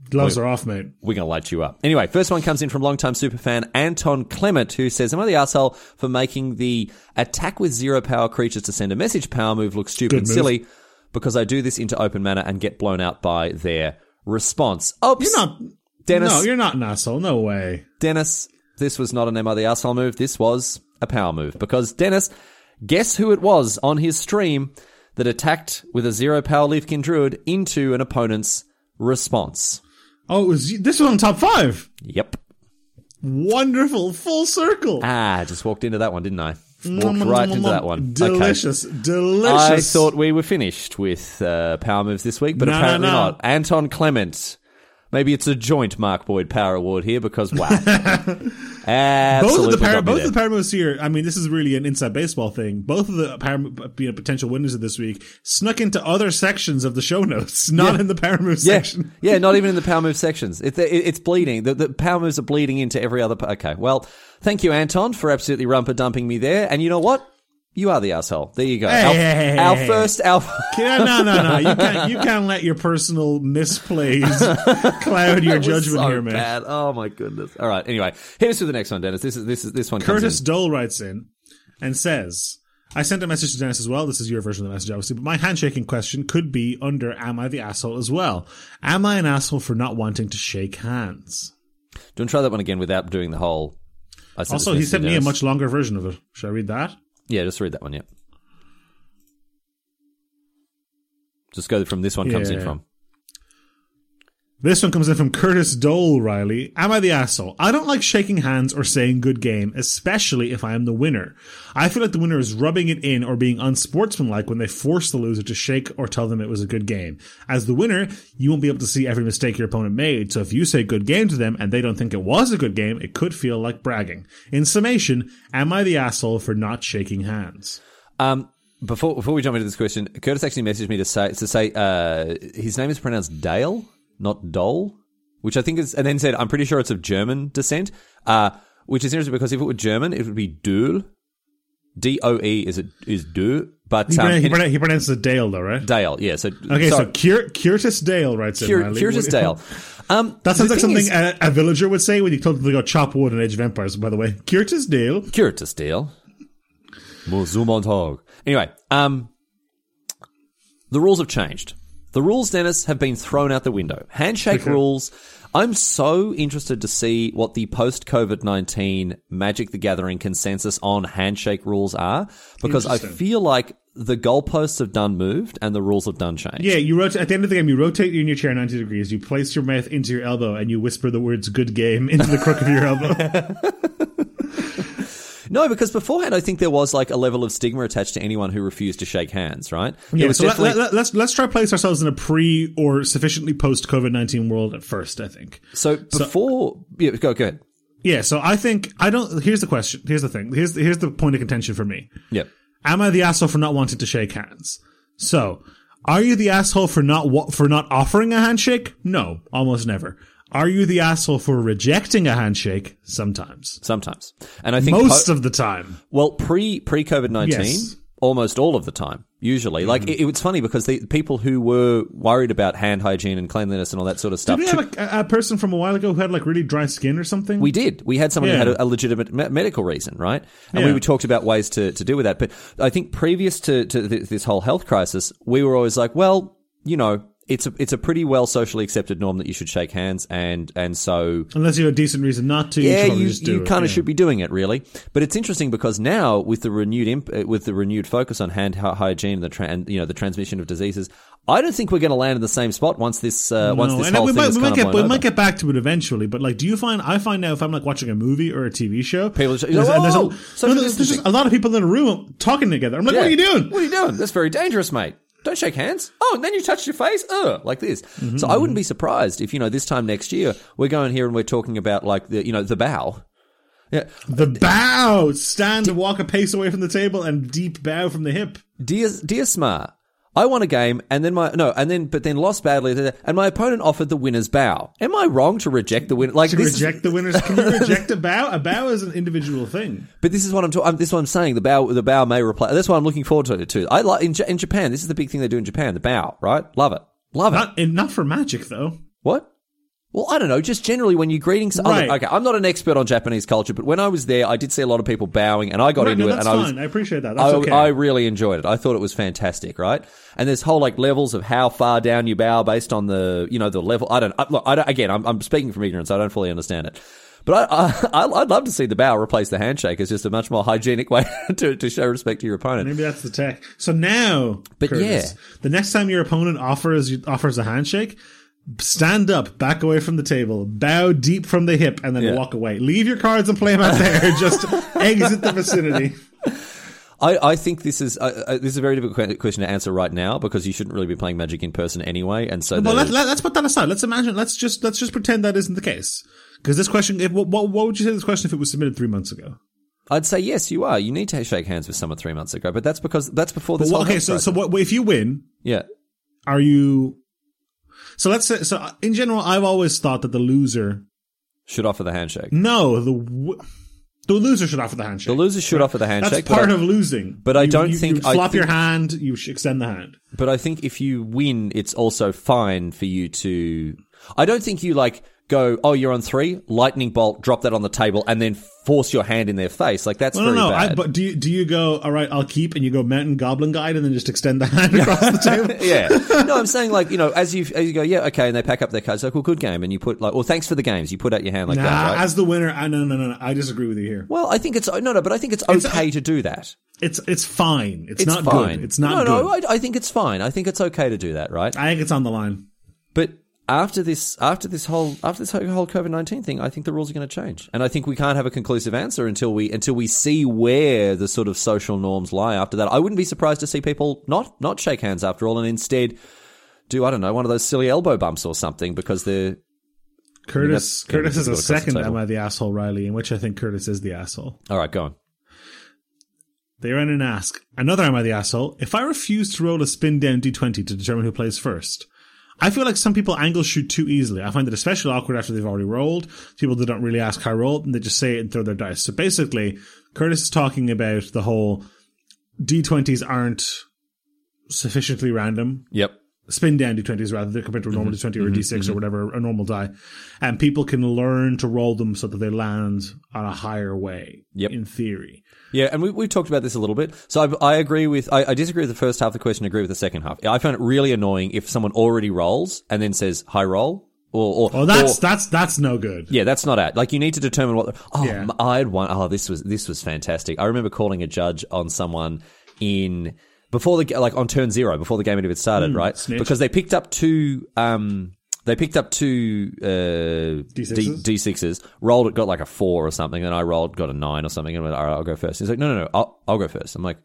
[SPEAKER 2] gloves are off, mate.
[SPEAKER 1] we're going to light you up. Anyway, first one comes in from longtime superfan Anton Clement, who says, Am I the asshole for making the attack with zero power creatures to send a message power move look stupid
[SPEAKER 2] Good
[SPEAKER 1] and
[SPEAKER 2] move.
[SPEAKER 1] silly because I do this into open mana and get blown out by their response? Oops.
[SPEAKER 2] You're not
[SPEAKER 1] Denis.
[SPEAKER 2] No, you're not an asshole. No way.
[SPEAKER 1] Denis, this was not an Am I the asshole move. This was a power move because Denis, guess who it was on his stream that attacked with a zero power Leafkin Druid into an opponent's response?
[SPEAKER 2] Oh, it was this was on top five.
[SPEAKER 1] Yep.
[SPEAKER 2] Wonderful, full circle.
[SPEAKER 1] Ah, just walked into that one, didn't I? Walked right into that one. Okay.
[SPEAKER 2] Delicious, delicious.
[SPEAKER 1] I thought we were finished with uh, power moves this week, but
[SPEAKER 2] No, no,
[SPEAKER 1] apparently
[SPEAKER 2] no.
[SPEAKER 1] not. Anton Clement. Maybe it's a joint Mark Boyd Power Award here because wow, *laughs*
[SPEAKER 2] both of the power, both of the moves here. I mean, this is really an inside baseball thing. Both of the power, you know, potential winners of this week snuck into other sections of the show notes, *laughs* not
[SPEAKER 1] Yeah.
[SPEAKER 2] in the power move
[SPEAKER 1] yeah,
[SPEAKER 2] section.
[SPEAKER 1] yeah, not even in the power move sections. It, it, it's bleeding. The, the power moves are bleeding into every other. Okay, well, thank you, Anton, for absolutely rumper dumping me there. And you know what? You are the asshole. There you go.
[SPEAKER 2] Hey,
[SPEAKER 1] our,
[SPEAKER 2] hey,
[SPEAKER 1] our
[SPEAKER 2] hey,
[SPEAKER 1] first, our *laughs*
[SPEAKER 2] Yeah, no, no, no. You can't. You can't let your personal misplays *laughs* cloud your judgment
[SPEAKER 1] so
[SPEAKER 2] here, man.
[SPEAKER 1] Bad. Oh my goodness. All right. Anyway, hit us with the next one, Denis. This is this is this one.
[SPEAKER 2] Curtis. Dole writes in and says, I sent a message to Denis as well. This is your version of the message, obviously, but my handshaking question could be under Am I the asshole as well? Am I an asshole for not wanting to shake hands?
[SPEAKER 1] Don't try that one again without doing the whole?
[SPEAKER 2] Also, he sent me a much longer version of it. Should I read that?
[SPEAKER 1] Yeah, just read that one. Yeah. Just go from this one comes in from.
[SPEAKER 2] This one comes in from Curtis Dole Riley. Am I the asshole? I don't like shaking hands or saying good game, especially if I am the winner. I feel like the winner is rubbing it in or being unsportsmanlike when they force the loser to shake or tell them it was a good game. As the winner, you won't be able to see every mistake your opponent made, so if you say good game to them and they don't think it was a good game, it could feel like bragging. In summation, am I the asshole for not shaking hands?
[SPEAKER 1] Um, before before we jump into this question, Curtis actually messaged me to say to say uh, his name is pronounced Dale, not Dole, which I think is, and then said I'm pretty sure it's of German descent. Uh, which is interesting because if it were German, it would be Doel. D O E is it is do, but
[SPEAKER 2] He,
[SPEAKER 1] um,
[SPEAKER 2] he, pronoun- he pronounced it Dale, though, right?
[SPEAKER 1] Dale, yeah. So
[SPEAKER 2] Okay, so
[SPEAKER 1] sorry,
[SPEAKER 2] Cur- Curtis Dale writes.
[SPEAKER 1] Cur-
[SPEAKER 2] Riley.
[SPEAKER 1] Curtis
[SPEAKER 2] What-
[SPEAKER 1] Dale. *laughs* Um,
[SPEAKER 2] That sounds like something
[SPEAKER 1] is-
[SPEAKER 2] a, a villager would say when you told them to go chop wood in Age of Empires, by the way. Curtis Dale.
[SPEAKER 1] Curtis Dale. More zoom on hog. Anyway, um, the rules have changed. The rules, Denis, have been thrown out the window. Handshake rules. I'm so interested to see what the post COVID 19 Magic the Gathering consensus on handshake rules are because I feel like the goalposts have done moved and the rules have done changed.
[SPEAKER 2] Yeah, you rotate at the end of the game. You rotate in your chair ninety degrees. You place your mouth into your elbow, and you whisper the words "good game" *laughs* into the crook of your elbow. *laughs*
[SPEAKER 1] No, because beforehand I think there was like a level of stigma attached to anyone who refused to shake hands, right?
[SPEAKER 2] Yeah, so let,
[SPEAKER 1] definitely-
[SPEAKER 2] let, let's let's try place ourselves in a pre or sufficiently post COVID nineteen world at first. I think.
[SPEAKER 1] so before, yeah, go, go ahead.
[SPEAKER 2] Yeah, so I think I don't. Here's the question. Here's the thing. Here's here's the point of contention for me.
[SPEAKER 1] Yep.
[SPEAKER 2] Am I the asshole for not wanting to shake hands? So, are you the asshole for not wa- for not offering a handshake? No, almost never. Are you the asshole for rejecting a handshake? Sometimes.
[SPEAKER 1] Sometimes, and I think
[SPEAKER 2] Most
[SPEAKER 1] po-
[SPEAKER 2] of the time.
[SPEAKER 1] well pre pre COVID nineteen,
[SPEAKER 2] Yes.
[SPEAKER 1] almost all of the time. Usually, like
[SPEAKER 2] Mm-hmm.
[SPEAKER 1] it, was funny because the people who were worried about hand hygiene and cleanliness and all that sort of stuff.
[SPEAKER 2] Did we have a, a person from a while ago who had like really dry skin or something?
[SPEAKER 1] we did. We had someone
[SPEAKER 2] Yeah.
[SPEAKER 1] who had a, a legitimate me- medical reason, right? And
[SPEAKER 2] Yeah.
[SPEAKER 1] we talked about ways to, to deal with that. But I think previous to, to th- this whole health crisis, we were always like, well, you know, it's a it's a pretty well socially accepted norm that you should shake hands, and and so
[SPEAKER 2] Unless you have a decent reason not to.
[SPEAKER 1] yeah, you,
[SPEAKER 2] just do
[SPEAKER 1] you
[SPEAKER 2] it,
[SPEAKER 1] kind of
[SPEAKER 2] yeah.
[SPEAKER 1] should be doing it, really. But it's interesting because now, with the renewed imp- uh, with the renewed focus on hand hygiene and the tra- and, you know the transmission of diseases, I don't think we're going to land in the same spot once this uh, once this
[SPEAKER 2] and
[SPEAKER 1] whole
[SPEAKER 2] we
[SPEAKER 1] thing
[SPEAKER 2] might,
[SPEAKER 1] is
[SPEAKER 2] we might get we might get back to it eventually. But like, do you find I find now if I'm like watching a movie or a TV show,
[SPEAKER 1] People just-
[SPEAKER 2] there's, and there's, a,
[SPEAKER 1] "Oh,
[SPEAKER 2] no, there's just a lot of people in a room talking together. I'm like, what are you doing?
[SPEAKER 1] What are you doing? That's very dangerous, mate. Don't shake hands. Oh, and then you touch your face. Ugh, like this.
[SPEAKER 2] Mm-hmm,
[SPEAKER 1] so I wouldn't be surprised if you know this time next year we're going here and we're talking about like the you know the bow. Yeah,
[SPEAKER 2] The bow, stand and walk a pace away from the table, and deep bow from the hip.
[SPEAKER 1] dear dear Smar, I won a game, and then my no, and then but then lost badly, and my opponent offered the winner's bow. Am I wrong to reject the winner? Like
[SPEAKER 2] To
[SPEAKER 1] this is-
[SPEAKER 2] reject the winners, can you *laughs* reject a bow? A bow is an individual thing.
[SPEAKER 1] But this is what I'm talking. This is what I'm saying. The bow, the bow may replace. That's what I'm looking forward to. It too. I like in, Ja- in Japan. This is the big thing they do in Japan. The bow, right? Love it. Love it.
[SPEAKER 2] Not in, not for magic though.
[SPEAKER 1] What? Well, I don't know. Just generally, when you're greeting, so- oh,
[SPEAKER 2] Right.
[SPEAKER 1] okay, I'm not an expert on Japanese culture, but when I was there, I did see a lot of people bowing, and I got
[SPEAKER 2] Right,
[SPEAKER 1] into
[SPEAKER 2] no,
[SPEAKER 1] it, and I was
[SPEAKER 2] fine. I appreciate that. That's
[SPEAKER 1] I,
[SPEAKER 2] okay.
[SPEAKER 1] I really enjoyed it. I thought it was fantastic, right? And there's whole like levels of how far down you bow based on the you know the level. I don't I, look. I don't, again, I'm, I'm speaking from ignorance. I don't fully understand it. But I, I, *laughs* I'd love to see the bow replace the handshake as just a much more hygienic *laughs* way to, to show respect to your opponent.
[SPEAKER 2] Maybe that's the tech. So now,
[SPEAKER 1] But
[SPEAKER 2] Curtis,
[SPEAKER 1] yeah.
[SPEAKER 2] the next time your opponent offers offers a handshake, stand up, back away from the table, bow deep from the hip, and then
[SPEAKER 1] Yeah.
[SPEAKER 2] walk away. Leave your cards and play them out there. *laughs* Just exit the vicinity.
[SPEAKER 1] I, I think this is uh, uh, this is a very difficult question to answer right now because you shouldn't really be playing Magic in person anyway, and so
[SPEAKER 2] Well, let, let, us put that aside. Let's imagine. Let's just let's just pretend that isn't the case. Because this question, if, what, what would you say to this question if it was submitted three months ago?
[SPEAKER 1] I'd say yes, you are. You need to shake hands with someone three months ago, but that's because that's before this.
[SPEAKER 2] Well, okay, so so what if you win?
[SPEAKER 1] yeah,
[SPEAKER 2] Are you? So let's say. So in general, I've always thought that the loser.
[SPEAKER 1] should offer the handshake.
[SPEAKER 2] No, the w- the loser should offer the handshake.
[SPEAKER 1] The loser should offer the handshake.
[SPEAKER 2] That's part
[SPEAKER 1] I-
[SPEAKER 2] of losing.
[SPEAKER 1] but I
[SPEAKER 2] You-
[SPEAKER 1] don't
[SPEAKER 2] you,
[SPEAKER 1] think-
[SPEAKER 2] you flop your hand. You should extend the hand.
[SPEAKER 1] But I think if you win, it's also fine for you to. I don't think you like go, oh, you're on three, lightning bolt, drop that on the table, and then force your hand in their face. Like that's
[SPEAKER 2] No,
[SPEAKER 1] very
[SPEAKER 2] no, no. I, but do you, do you go? All right, I'll keep, and you go mountain goblin guide, and then just extend the *laughs* hand across the *laughs* table?
[SPEAKER 1] yeah, no, I'm saying like you know, as you as you go, yeah, okay, and they pack up their cards, like, well, good game, and you put like, well, thanks for the games, you put out your hand like
[SPEAKER 2] Nah,
[SPEAKER 1] that, right?
[SPEAKER 2] as the winner, I no, no, no, no. I disagree with you here.
[SPEAKER 1] well, I think it's no, no, but I think it's uh, okay to do that.
[SPEAKER 2] It's it's fine. It's,
[SPEAKER 1] It's
[SPEAKER 2] not
[SPEAKER 1] fine.
[SPEAKER 2] good. It's not
[SPEAKER 1] no,
[SPEAKER 2] good.
[SPEAKER 1] no. I, I think it's fine. I think it's okay to do that, right?
[SPEAKER 2] I think it's on the line.
[SPEAKER 1] But after this, after this whole, after this whole COVID nineteen thing, I think the rules are going to change, and I think we can't have a conclusive answer until we until we see where the sort of social norms lie. After that, I wouldn't be surprised to see people not not shake hands after all, and instead do I don't know one of those silly elbow bumps or something because they're
[SPEAKER 2] Curtis
[SPEAKER 1] that's gonna
[SPEAKER 2] Curtis is a
[SPEAKER 1] across the
[SPEAKER 2] second. Am I the asshole Riley, in which I think Curtis is the asshole.
[SPEAKER 1] all right. Go on.
[SPEAKER 2] They ran and ask another Am I the asshole? If I refuse to roll a spin down d20 to determine who plays first, I feel like some people angle shoot too easily. I find it especially awkward after they've already rolled. People that don't really ask how I rolled and they just say it and throw their dice. So basically, Curtis is talking about the whole d20s aren't sufficiently random.
[SPEAKER 1] Yep.
[SPEAKER 2] Spin down d20s rather than compared to a normal
[SPEAKER 1] Mm-hmm.
[SPEAKER 2] d20 or a d6 or whatever, a normal die. And people can learn to roll them so that they land on a higher way,
[SPEAKER 1] Yep.
[SPEAKER 2] in theory.
[SPEAKER 1] Yeah, and we, we've talked about this a little bit. So I, I agree with, I, I disagree with the first half of the question, agree with the second half. I find it really annoying if someone already rolls and then says high roll or, or,
[SPEAKER 2] Oh, that's,
[SPEAKER 1] or-
[SPEAKER 2] that's, that's no good.
[SPEAKER 1] yeah, that's not out. Like you need to determine what. The, oh,
[SPEAKER 2] Yeah.
[SPEAKER 1] I had one. Oh, this was this was fantastic. I remember calling a judge on someone in before the like on turn zero before the game had even started, right?
[SPEAKER 2] Hmm, snitch.
[SPEAKER 1] Because they picked up two. Um, they picked up two uh,
[SPEAKER 2] D6s?
[SPEAKER 1] D sixes, rolled it, got like a four or something, and I rolled, got a nine or something, and went, all right, I'll go first. He's like, no, no, no, I'll, I'll go first. I'm like,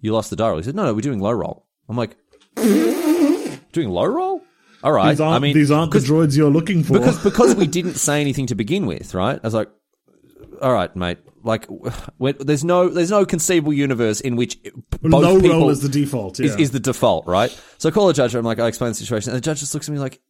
[SPEAKER 1] you lost the die roll. He said, no, no, we're doing low roll. I'm like, *laughs* doing low roll. All right.
[SPEAKER 2] These aren't,
[SPEAKER 1] I mean,
[SPEAKER 2] these aren't the droids you're looking for.
[SPEAKER 1] because because we *laughs* didn't say anything to begin with, right? I was like, all right, mate. Like, when, there's no there's no conceivable universe in which both
[SPEAKER 2] low
[SPEAKER 1] people
[SPEAKER 2] roll is the default. Yeah.
[SPEAKER 1] is, is the default, right? So I call a judge. I'm like, I explain the situation, and the judge just looks at me like,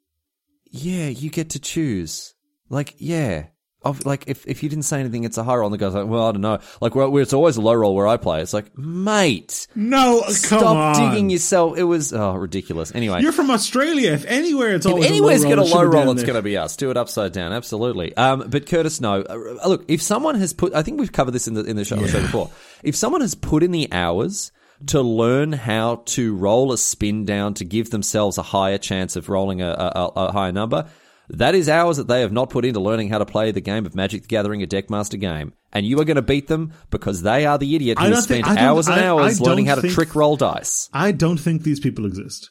[SPEAKER 1] yeah, you get to choose. Like, yeah. Of, like if, if you didn't say anything, it's a high roll. And the guy's like, well, I don't know. Like where it's always a low roll where I play. It's like, mate,
[SPEAKER 2] no, come
[SPEAKER 1] stop
[SPEAKER 2] on.
[SPEAKER 1] digging yourself. It was oh ridiculous. Anyway,
[SPEAKER 2] You're from Australia. If anywhere, it's
[SPEAKER 1] if
[SPEAKER 2] always
[SPEAKER 1] anywhere's
[SPEAKER 2] a
[SPEAKER 1] got a low
[SPEAKER 2] be
[SPEAKER 1] roll, it's going to be us. Do it upside down, absolutely. Um, but Curtis, no. Uh, look, if someone has put, I think we've covered this in the in the show, the show before. If someone has put in the hours to learn how to roll a spin down to give themselves a higher chance of rolling a, a, a higher number. That is hours that they have not put into learning how to play the game of Magic the Gathering, a Deckmaster game. And you are going to beat them because they are the idiot who has
[SPEAKER 2] think-
[SPEAKER 1] spent
[SPEAKER 2] I
[SPEAKER 1] hours and
[SPEAKER 2] I- I
[SPEAKER 1] hours learning how to
[SPEAKER 2] think-
[SPEAKER 1] trick roll dice.
[SPEAKER 2] I don't think these people exist.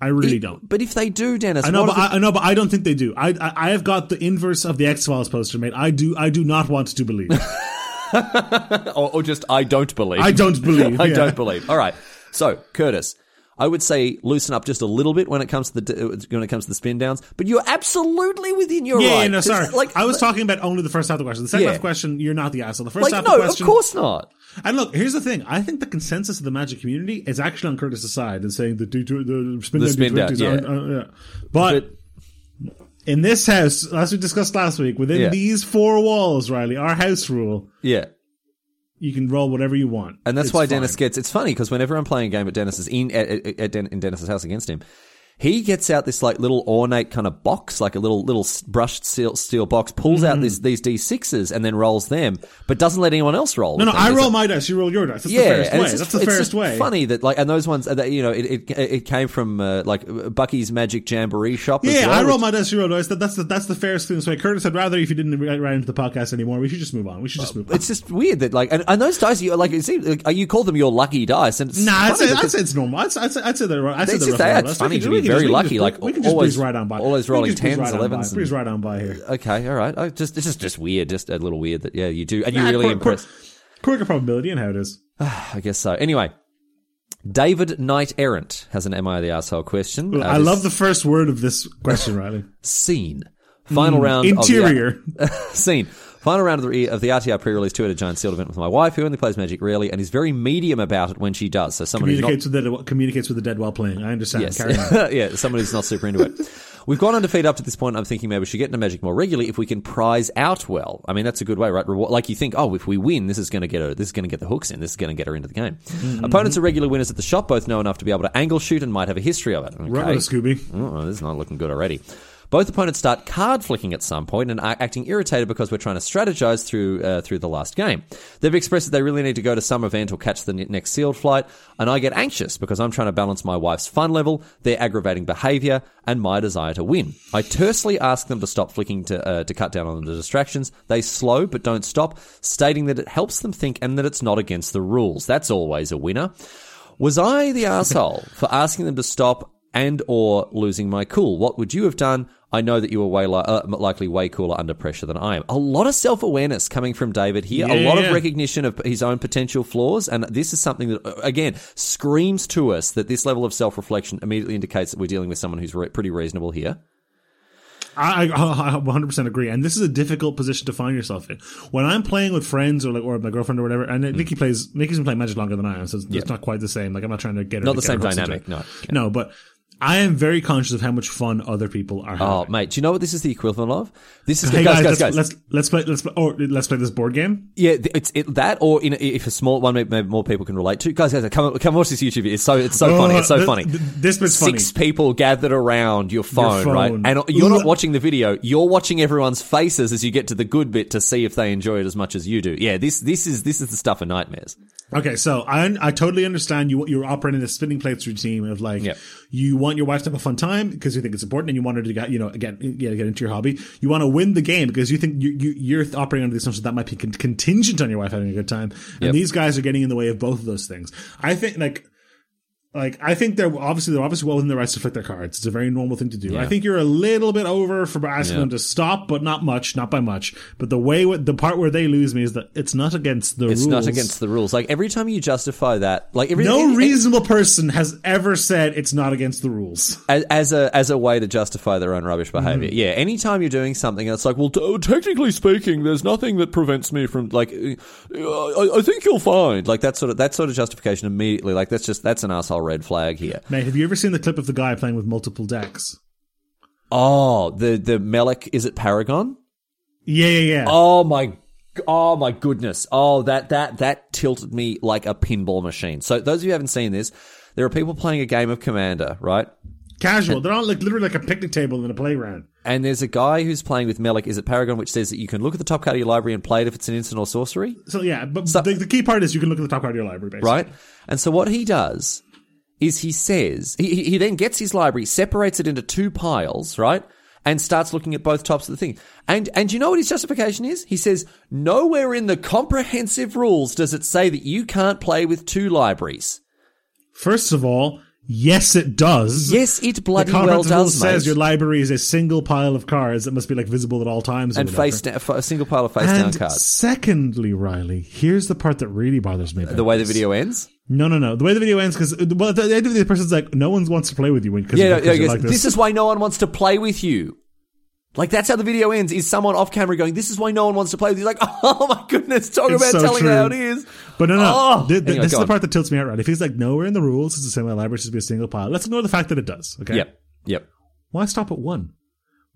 [SPEAKER 2] I really don't.
[SPEAKER 1] But if they do, Denis,
[SPEAKER 2] I know, but I, I know, but I don't think they do. I, I, I have got the inverse of the X Files poster, mate. I do, I do not want to believe. *laughs*
[SPEAKER 1] or, or just I don't believe.
[SPEAKER 2] I don't believe. *laughs*
[SPEAKER 1] I
[SPEAKER 2] yeah.
[SPEAKER 1] don't believe. All right. So, Curtis, I would say loosen up just a little bit when it comes to the when it comes to the spin downs. But you're absolutely within your
[SPEAKER 2] Yeah,
[SPEAKER 1] right.
[SPEAKER 2] yeah, no, sorry.
[SPEAKER 1] Like
[SPEAKER 2] I was talking about only the first half of the question. The second
[SPEAKER 1] Yeah.
[SPEAKER 2] half of the question, you're not the asshole. The first
[SPEAKER 1] like
[SPEAKER 2] half
[SPEAKER 1] no,
[SPEAKER 2] of the
[SPEAKER 1] of course not.
[SPEAKER 2] And look, here's the thing. I think the consensus of the Magic community is actually on Curtis's side and saying the, the, the spin
[SPEAKER 1] The
[SPEAKER 2] down
[SPEAKER 1] spin down, yeah.
[SPEAKER 2] aren't- uh, yeah. But, in this house, as we discussed last week, within
[SPEAKER 1] Yeah.
[SPEAKER 2] these four walls, Riley, our house rule,
[SPEAKER 1] Yeah.
[SPEAKER 2] You can roll whatever you want.
[SPEAKER 1] And that's
[SPEAKER 2] It's
[SPEAKER 1] why
[SPEAKER 2] fine.
[SPEAKER 1] Denis gets. It's funny because whenever I'm playing a game at Denis's in at, at, at Den- in Denis's house against him, he gets out this like little ornate kind of box, like a little little brushed steel, steel box, pulls
[SPEAKER 2] Mm-hmm.
[SPEAKER 1] out this, these d sixes and then rolls them, but doesn't let anyone else roll.
[SPEAKER 2] No, no,
[SPEAKER 1] them.
[SPEAKER 2] I roll my dice, you roll your dice. That's the
[SPEAKER 1] yeah,
[SPEAKER 2] fairest way.
[SPEAKER 1] just,
[SPEAKER 2] That's the fairest way.
[SPEAKER 1] funny that like, and those ones that you know, it it, it came from uh, like Bucky's Magic Jamboree shop.
[SPEAKER 2] Yeah,
[SPEAKER 1] well,
[SPEAKER 2] I roll my dice, you roll dice. That, that's the that's the fairest thing. So Curtis, I'd rather if you didn't write right into the podcast anymore, we should just move on. We should just move on.
[SPEAKER 1] It's just weird that like, and, and those dice, you like, it seems, like, you call them your lucky dice, and it's
[SPEAKER 2] Nah, I'd say, I'd say it's normal. I'd, say- I'd say, I'd say they're, I'd say they're
[SPEAKER 1] just it's funny to
[SPEAKER 2] can-
[SPEAKER 1] be
[SPEAKER 2] we can
[SPEAKER 1] very
[SPEAKER 2] just-
[SPEAKER 1] lucky,
[SPEAKER 2] just-
[SPEAKER 1] like,
[SPEAKER 2] we can just
[SPEAKER 1] always-
[SPEAKER 2] breeze right on by.
[SPEAKER 1] always rolling 10s,
[SPEAKER 2] right on by.
[SPEAKER 1] 11s
[SPEAKER 2] Breeze right on by here.
[SPEAKER 1] Okay, all right. I just this is just weird, just a little weird that yeah you do, and you
[SPEAKER 2] Nah,
[SPEAKER 1] really impress.
[SPEAKER 2] Quicker of probability and how it is. *sighs*
[SPEAKER 1] I guess so. Anyway, David Knight Errant has an "Am I the asshole?" question. Uh,
[SPEAKER 2] I love the first word of this question, Riley. *laughs*
[SPEAKER 1] scene. Final round.
[SPEAKER 2] Interior.
[SPEAKER 1] Of the, *laughs* scene. Final round of the, of the RTR pre-release two-headed giant sealed event with my wife, who only plays Magic rarely and is very medium about it when she does. So someone who's not
[SPEAKER 2] communicates with the dead, communicates with the dead while playing. I understand.
[SPEAKER 1] Yes. *laughs* Yeah, someone who's not super into it. We've gone undefeated up to this point. I'm thinking maybe we should get into Magic more regularly if we can prize out well. I mean, that's a good way, right? Reward, like you think, oh, if we win, this is going to get her, this is going to get the hooks in, this is going to get her into the game.
[SPEAKER 2] Mm-hmm.
[SPEAKER 1] Opponents are regular winners at the shop, both know enough to be able to angle shoot and might have a history of it. Okay.
[SPEAKER 2] Right Scooby.
[SPEAKER 1] Oh, this is not looking good already. Both opponents start card flicking at some point and are acting irritated because we're trying to strategize through uh, through the last game. They've expressed that they really need to go to some event or catch the next sealed flight, and I get anxious because I'm trying to balance my wife's fun level, their aggravating behavior, and my desire to win. I tersely ask them to stop flicking to uh, to cut down on the distractions. They slow but don't stop, stating that it helps them think and that it's not against the rules. That's always a winner. Was I the *laughs* asshole for asking them to stop and or losing my cool? What would you have done? I know that you were way li- uh, likely way cooler under pressure than I am. A lot of self awareness coming from David here. a lot
[SPEAKER 2] yeah.
[SPEAKER 1] of recognition of his own potential flaws, and this is something that uh, again screams to us that this level of self reflection immediately indicates that we're dealing with someone who's re- pretty reasonable here.
[SPEAKER 2] I, I, I 100% agree. And this is a difficult position to find yourself in. When I'm playing with friends or like, or my girlfriend or whatever, and
[SPEAKER 1] Mm.
[SPEAKER 2] Nikki plays, Nikki's been playing Magic longer than I am, so it's, it's not quite the same. Like, I'm not trying to get her
[SPEAKER 1] Not
[SPEAKER 2] to
[SPEAKER 1] the same dynamic, no.
[SPEAKER 2] No, but I am very conscious of how much fun other people are oh, having.
[SPEAKER 1] Oh, mate, do you know what this is the equivalent of? This is *laughs*
[SPEAKER 2] Hey
[SPEAKER 1] guys,
[SPEAKER 2] guys,
[SPEAKER 1] guys,
[SPEAKER 2] let's,
[SPEAKER 1] guys.
[SPEAKER 2] let's let's play let's play, or let's play this board game.
[SPEAKER 1] Yeah, it's it, that, or in if a small one, maybe, maybe more people can relate to. Guys, guys, come come watch this YouTube. video. It's so it's so oh, funny. It's so
[SPEAKER 2] th-
[SPEAKER 1] funny.
[SPEAKER 2] th- this bit's funny.
[SPEAKER 1] Six people gathered around your phone,
[SPEAKER 2] phone.
[SPEAKER 1] right? And you're not watching the video. You're watching everyone's faces as you get to the good bit to see if they enjoy it as much as you do. Yeah, this this is this is the stuff of nightmares.
[SPEAKER 2] Okay, so I I totally understand you you're operating a spinning plates routine of like
[SPEAKER 1] Yep.
[SPEAKER 2] you want your wife to have a fun time because you think it's important and you want her to get you know again yeah, get into your hobby. You want to win the game because you think you, you you're operating under the assumption that might be con- contingent on your wife having a good time, and
[SPEAKER 1] Yep.
[SPEAKER 2] these guys are getting in the way of both of those things. I think like. Like I think they're obviously they're obviously well within their rights to flick their cards. It's a very normal thing to do. I think you're a little bit over for asking
[SPEAKER 1] Yeah.
[SPEAKER 2] them to stop, but not much, not by much. But the way the part where they lose me is that it's not against the rules.
[SPEAKER 1] It's
[SPEAKER 2] rules.
[SPEAKER 1] not against the rules. Like every time you justify that, like every
[SPEAKER 2] No
[SPEAKER 1] any-
[SPEAKER 2] reasonable person has ever said it's not against the rules.
[SPEAKER 1] as, as a as a way to justify their own rubbish behavior. Yeah, anytime you're doing something, it's like, well, t- technically speaking, there's nothing that prevents me from like. uh, I, I think you'll find like that sort of that sort of justification immediately. Like that's just that's an asshole red flag here.
[SPEAKER 2] Mate, have you ever seen the clip of the guy playing with multiple decks?
[SPEAKER 1] Oh, the the Melek Izzet Paragon?
[SPEAKER 2] Yeah, yeah, yeah.
[SPEAKER 1] Oh my. Oh my goodness! Oh, that that that tilted me like a pinball machine. So those of you who haven't seen this, there are people playing a game of Commander, right?
[SPEAKER 2] Casual. They're on like literally like a picnic table in a playground.
[SPEAKER 1] And there's a guy who's playing with Melek, Izzet Paragon, which says that you can look at the top card of your library and play it if it's an instant or sorcery,
[SPEAKER 2] So yeah, but the, the key part is you can look at the top card of your library, basically.
[SPEAKER 1] right? And so what he does is he says, he, he he then gets his library, separates it into two piles, right? And starts looking at both tops of the thing. And, and you know what his justification is? He says, nowhere in the comprehensive rules does it say that you can't play with two libraries.
[SPEAKER 2] First of all, Yes, it does.
[SPEAKER 1] Yes, it bloody
[SPEAKER 2] the
[SPEAKER 1] well does,
[SPEAKER 2] says
[SPEAKER 1] mate.
[SPEAKER 2] your library is a single pile of cards that must be like visible at all times.
[SPEAKER 1] and face down, a single pile of face down cards.
[SPEAKER 2] secondly, Riley, here's the part that really bothers me. About
[SPEAKER 1] The way the video ends.
[SPEAKER 2] No, no, no. The way the video ends, because well, at the end of the person's like, no one wants to play with you because
[SPEAKER 1] Yeah, no,
[SPEAKER 2] like
[SPEAKER 1] this.
[SPEAKER 2] this.
[SPEAKER 1] is why no one wants to play with you. Like that's how the video ends. Is someone off camera going? This is why no one wants to play with you. Like, *laughs* oh my goodness, talk
[SPEAKER 2] It's
[SPEAKER 1] about
[SPEAKER 2] so
[SPEAKER 1] telling
[SPEAKER 2] true.
[SPEAKER 1] how it is.
[SPEAKER 2] But no, no.
[SPEAKER 1] Oh!
[SPEAKER 2] Th- th-
[SPEAKER 1] Anyway,
[SPEAKER 2] this is the part that tilts me out, right? If he's like, nowhere in the rules is the same way library should be a single pile. Let's ignore the fact that it does. Okay.
[SPEAKER 1] Yep, yep.
[SPEAKER 2] Why stop at one?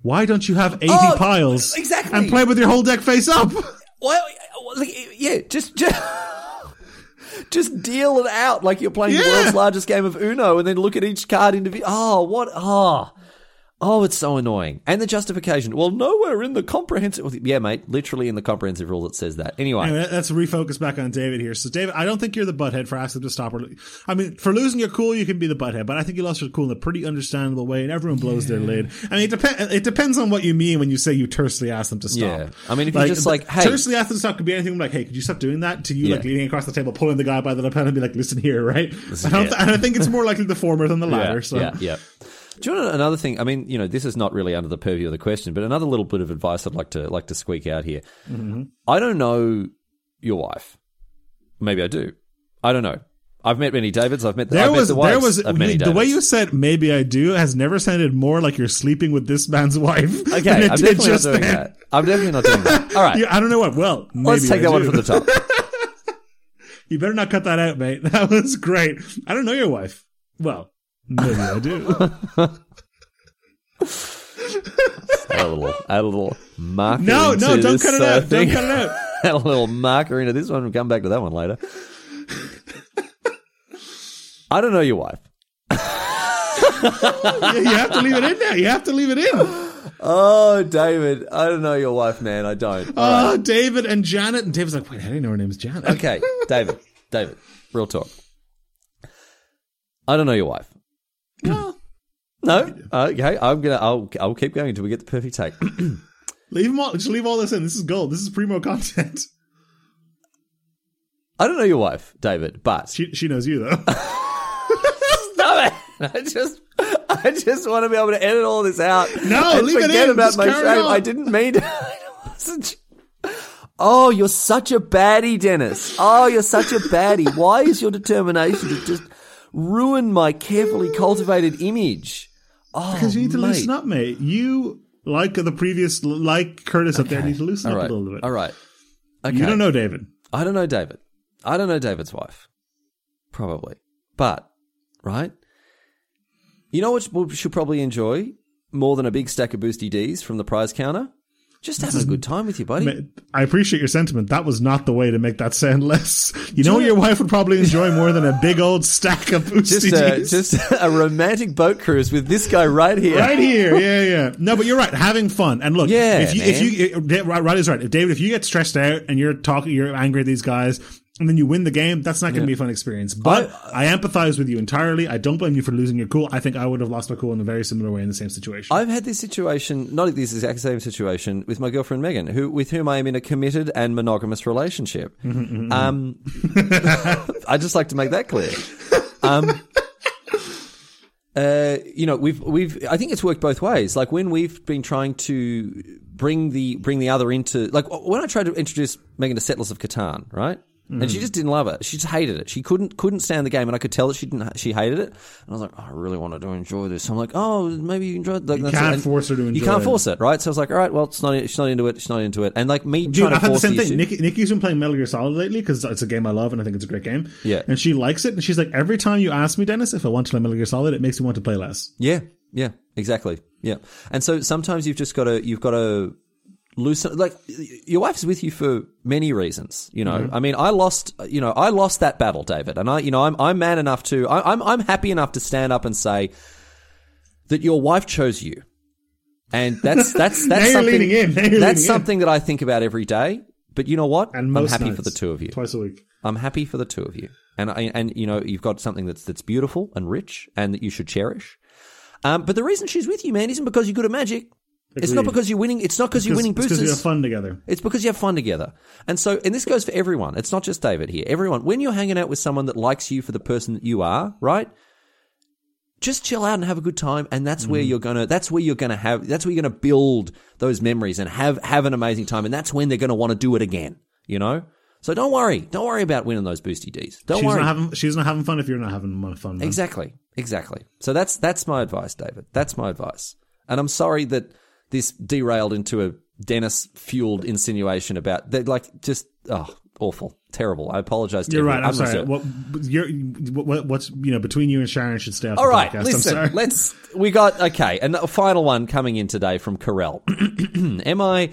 [SPEAKER 2] Why don't you have 80
[SPEAKER 1] Oh,
[SPEAKER 2] piles
[SPEAKER 1] exactly.
[SPEAKER 2] and play with your whole deck face up? *laughs*
[SPEAKER 1] Well, like, yeah, just just. Just deal it out like you're playing the world's largest game of Uno, and then look at each card individually. Oh, what? Oh, oh, it's so annoying. And the justification. Well, nowhere in the comprehensive. Yeah, mate. Literally in the comprehensive rule that says that. Anyway,
[SPEAKER 2] Anyway, let's refocus back on David here. So, David, I don't think you're the butthead for asking to stop. Or, I mean, for losing your cool, you can be the butthead, but I think you lost your cool in a pretty understandable way, and everyone blows their lid. I mean, it, depends. it depends on what you mean when you say you tersely asked them to stop.
[SPEAKER 1] Yeah. I mean, if you're just like, hey-
[SPEAKER 2] tersely asked them to stop could be anything like, hey, could you stop doing that? To you, like leaning across the table, pulling the guy by the lapel, and be like, listen here, right? I don't,
[SPEAKER 1] yeah.
[SPEAKER 2] and I think it's more likely the former than the latter.
[SPEAKER 1] Yeah,
[SPEAKER 2] so.
[SPEAKER 1] yeah, yeah. Do you want another thing? I mean, you know, this is not really under the purview of the question, but another little bit of advice I'd like to like to squeak out here.
[SPEAKER 2] Mm-hmm.
[SPEAKER 1] I don't know your wife. Maybe I do. I don't know. I've met many Davids. I've met,
[SPEAKER 2] There
[SPEAKER 1] I've met
[SPEAKER 2] was,
[SPEAKER 1] the
[SPEAKER 2] there was,
[SPEAKER 1] many
[SPEAKER 2] the way you said "maybe I do" has never sounded more like you're sleeping with this man's wife. *laughs* than
[SPEAKER 1] Okay,
[SPEAKER 2] it
[SPEAKER 1] I'm
[SPEAKER 2] did
[SPEAKER 1] definitely not
[SPEAKER 2] just
[SPEAKER 1] doing
[SPEAKER 2] then.
[SPEAKER 1] that. I'm definitely not doing that. All right, *laughs*
[SPEAKER 2] Yeah, I don't know what. Well, maybe
[SPEAKER 1] let's take
[SPEAKER 2] I
[SPEAKER 1] that one from the top. *laughs*
[SPEAKER 2] You better not cut that out, mate. That was great. I don't know your wife. Well, maybe I do. *laughs*
[SPEAKER 1] add a little, add a little marker.
[SPEAKER 2] No, no, don't
[SPEAKER 1] this,
[SPEAKER 2] cut it
[SPEAKER 1] uh,
[SPEAKER 2] out. Don't cut it out. *laughs*
[SPEAKER 1] add a little marker into this one. We'll come back to that one later. I don't know your wife. *laughs*
[SPEAKER 2] You have to leave it in now. You have to leave it in.
[SPEAKER 1] Oh, David, I don't know your wife, man. I don't.
[SPEAKER 2] Oh, David and Janet. And David's like, wait, I didn't know her name was Janet.
[SPEAKER 1] Okay, David, David, real talk. I don't know your wife. No, no. Okay, I'm gonna. I'll. I'll keep going until we get the perfect take. *clears throat*
[SPEAKER 2] Leave them all. Just leave all this in. This is gold. This is primo content.
[SPEAKER 1] I don't know your wife, David, but
[SPEAKER 2] She she knows you though. *laughs*
[SPEAKER 1] Stop it! I just, I just want to be able to edit all this out.
[SPEAKER 2] No, leave it
[SPEAKER 1] forget
[SPEAKER 2] in.
[SPEAKER 1] about
[SPEAKER 2] Just
[SPEAKER 1] my shame.
[SPEAKER 2] on.
[SPEAKER 1] I didn't mean to. *laughs* Oh, you're such a baddie, Denis. Oh, you're such a baddie. Why is your determination to just ruin my carefully cultivated image? Oh,
[SPEAKER 2] Because you need to
[SPEAKER 1] mate.
[SPEAKER 2] loosen up, mate. You like the previous, like Curtis up there, need to loosen
[SPEAKER 1] All
[SPEAKER 2] up
[SPEAKER 1] right,
[SPEAKER 2] a little bit.
[SPEAKER 1] all right. Okay.
[SPEAKER 2] You don't know David.
[SPEAKER 1] I don't know David. I don't know David's wife. Probably. But, right? You know what we should probably enjoy more than a big stack of boosty Ds from the prize counter? Just having a good time with you, buddy.
[SPEAKER 2] I appreciate your sentiment. That was not the way to make that sound less. You know what your wife would probably enjoy more than a big old stack of *laughs*
[SPEAKER 1] Just a, just a romantic boat cruise with this guy right here.
[SPEAKER 2] Right here, *laughs* yeah, yeah. No, but you're right. Having fun and look,
[SPEAKER 1] Yeah,
[SPEAKER 2] if you, if
[SPEAKER 1] man.
[SPEAKER 2] Eh, if, right, right is right. If David, if you get stressed out and you're talking, you're angry at these guys, and then you win the game, that's not going to be a fun experience. But I, empathize with you entirely. I don't blame you for losing your cool. I think I would have lost my cool in a very similar way in the same situation.
[SPEAKER 1] I've had this situation, not this exact same situation, with my girlfriend Megan, who with whom I am in a committed and monogamous relationship. Um, *laughs* I just like to make that clear. Um, uh, you know, we've we've I think it's worked both ways. Like when we've been trying to bring the bring the other into like when I tried to introduce Megan to Settlers of Catan, right? And she hmm. just didn't love it. She just hated it. She couldn't couldn't stand the game, and I could tell that she didn't. She hated it. And I was like, oh, I really wanted to enjoy this. So I'm like, oh, maybe you enjoy it. Like, that's
[SPEAKER 2] can't
[SPEAKER 1] it.
[SPEAKER 2] Force her to enjoy. It.
[SPEAKER 1] You can't
[SPEAKER 2] it.
[SPEAKER 1] force it, right? So I was like, all right, well, it's not. She's not into it. She's not into it. And like me
[SPEAKER 2] Dude,
[SPEAKER 1] trying
[SPEAKER 2] I've had the same
[SPEAKER 1] the
[SPEAKER 2] thing. Nikki, Nikki's been playing Metal Gear Solid lately because it's a game I love and I think it's a great game.
[SPEAKER 1] Yeah.
[SPEAKER 2] And she likes it. And she's like, every time you ask me, Denis, if I want to play Metal Gear Solid, it makes me want to play less.
[SPEAKER 1] Yeah, yeah, exactly. Yeah, and so sometimes you've just got to you've got to loosen. Like your wife's with you for many reasons. You know, I mean, I lost. You know, I lost that battle, David, and I, you know, I'm I'm man enough to. I, I'm I'm happy enough to stand up and say that your wife chose you, and that's *laughs* that's that's something.
[SPEAKER 2] leaning in. Now you're
[SPEAKER 1] that's
[SPEAKER 2] leaning in.
[SPEAKER 1] something that I think about every day. But you know what?
[SPEAKER 2] And
[SPEAKER 1] I'm happy
[SPEAKER 2] nights,
[SPEAKER 1] for the two of you.
[SPEAKER 2] Twice a week.
[SPEAKER 1] I'm happy for the two of you, and I, and you know you've got something that's that's beautiful and rich, and that you should cherish. Um, but the reason she's with you, man, isn't because you're good at magic. It's not because you're winning. It's not because you're winning boosters.
[SPEAKER 2] It's Because you have fun together.
[SPEAKER 1] It's because you have fun together. And so, and this goes for everyone. It's not just David here. Everyone. When you're hanging out with someone that likes you for the person that you are, right? just chill out and have a good time and that's
[SPEAKER 2] Mm-hmm.
[SPEAKER 1] where you're gonna that's where you're gonna have that's where you're gonna build those memories and have have an amazing time and that's when they're gonna want to do it again you know so don't worry don't worry about winning those boosty d's don't
[SPEAKER 2] She's
[SPEAKER 1] worry
[SPEAKER 2] not having she's not having fun if you're not having fun. Man.
[SPEAKER 1] exactly exactly so that's that's my advice david that's my advice and i'm sorry that this derailed into a denis fueled insinuation about that like just oh awful terrible i apologize to
[SPEAKER 2] You're right.
[SPEAKER 1] everyone.
[SPEAKER 2] I'm, sorry. What you're what, what's you know between you and Sharon should stay off
[SPEAKER 1] All
[SPEAKER 2] the
[SPEAKER 1] right,
[SPEAKER 2] podcast. I'm
[SPEAKER 1] listen.
[SPEAKER 2] sorry.
[SPEAKER 1] Let's. We got okay, and a final one coming in today from Carell. *clears throat* Am I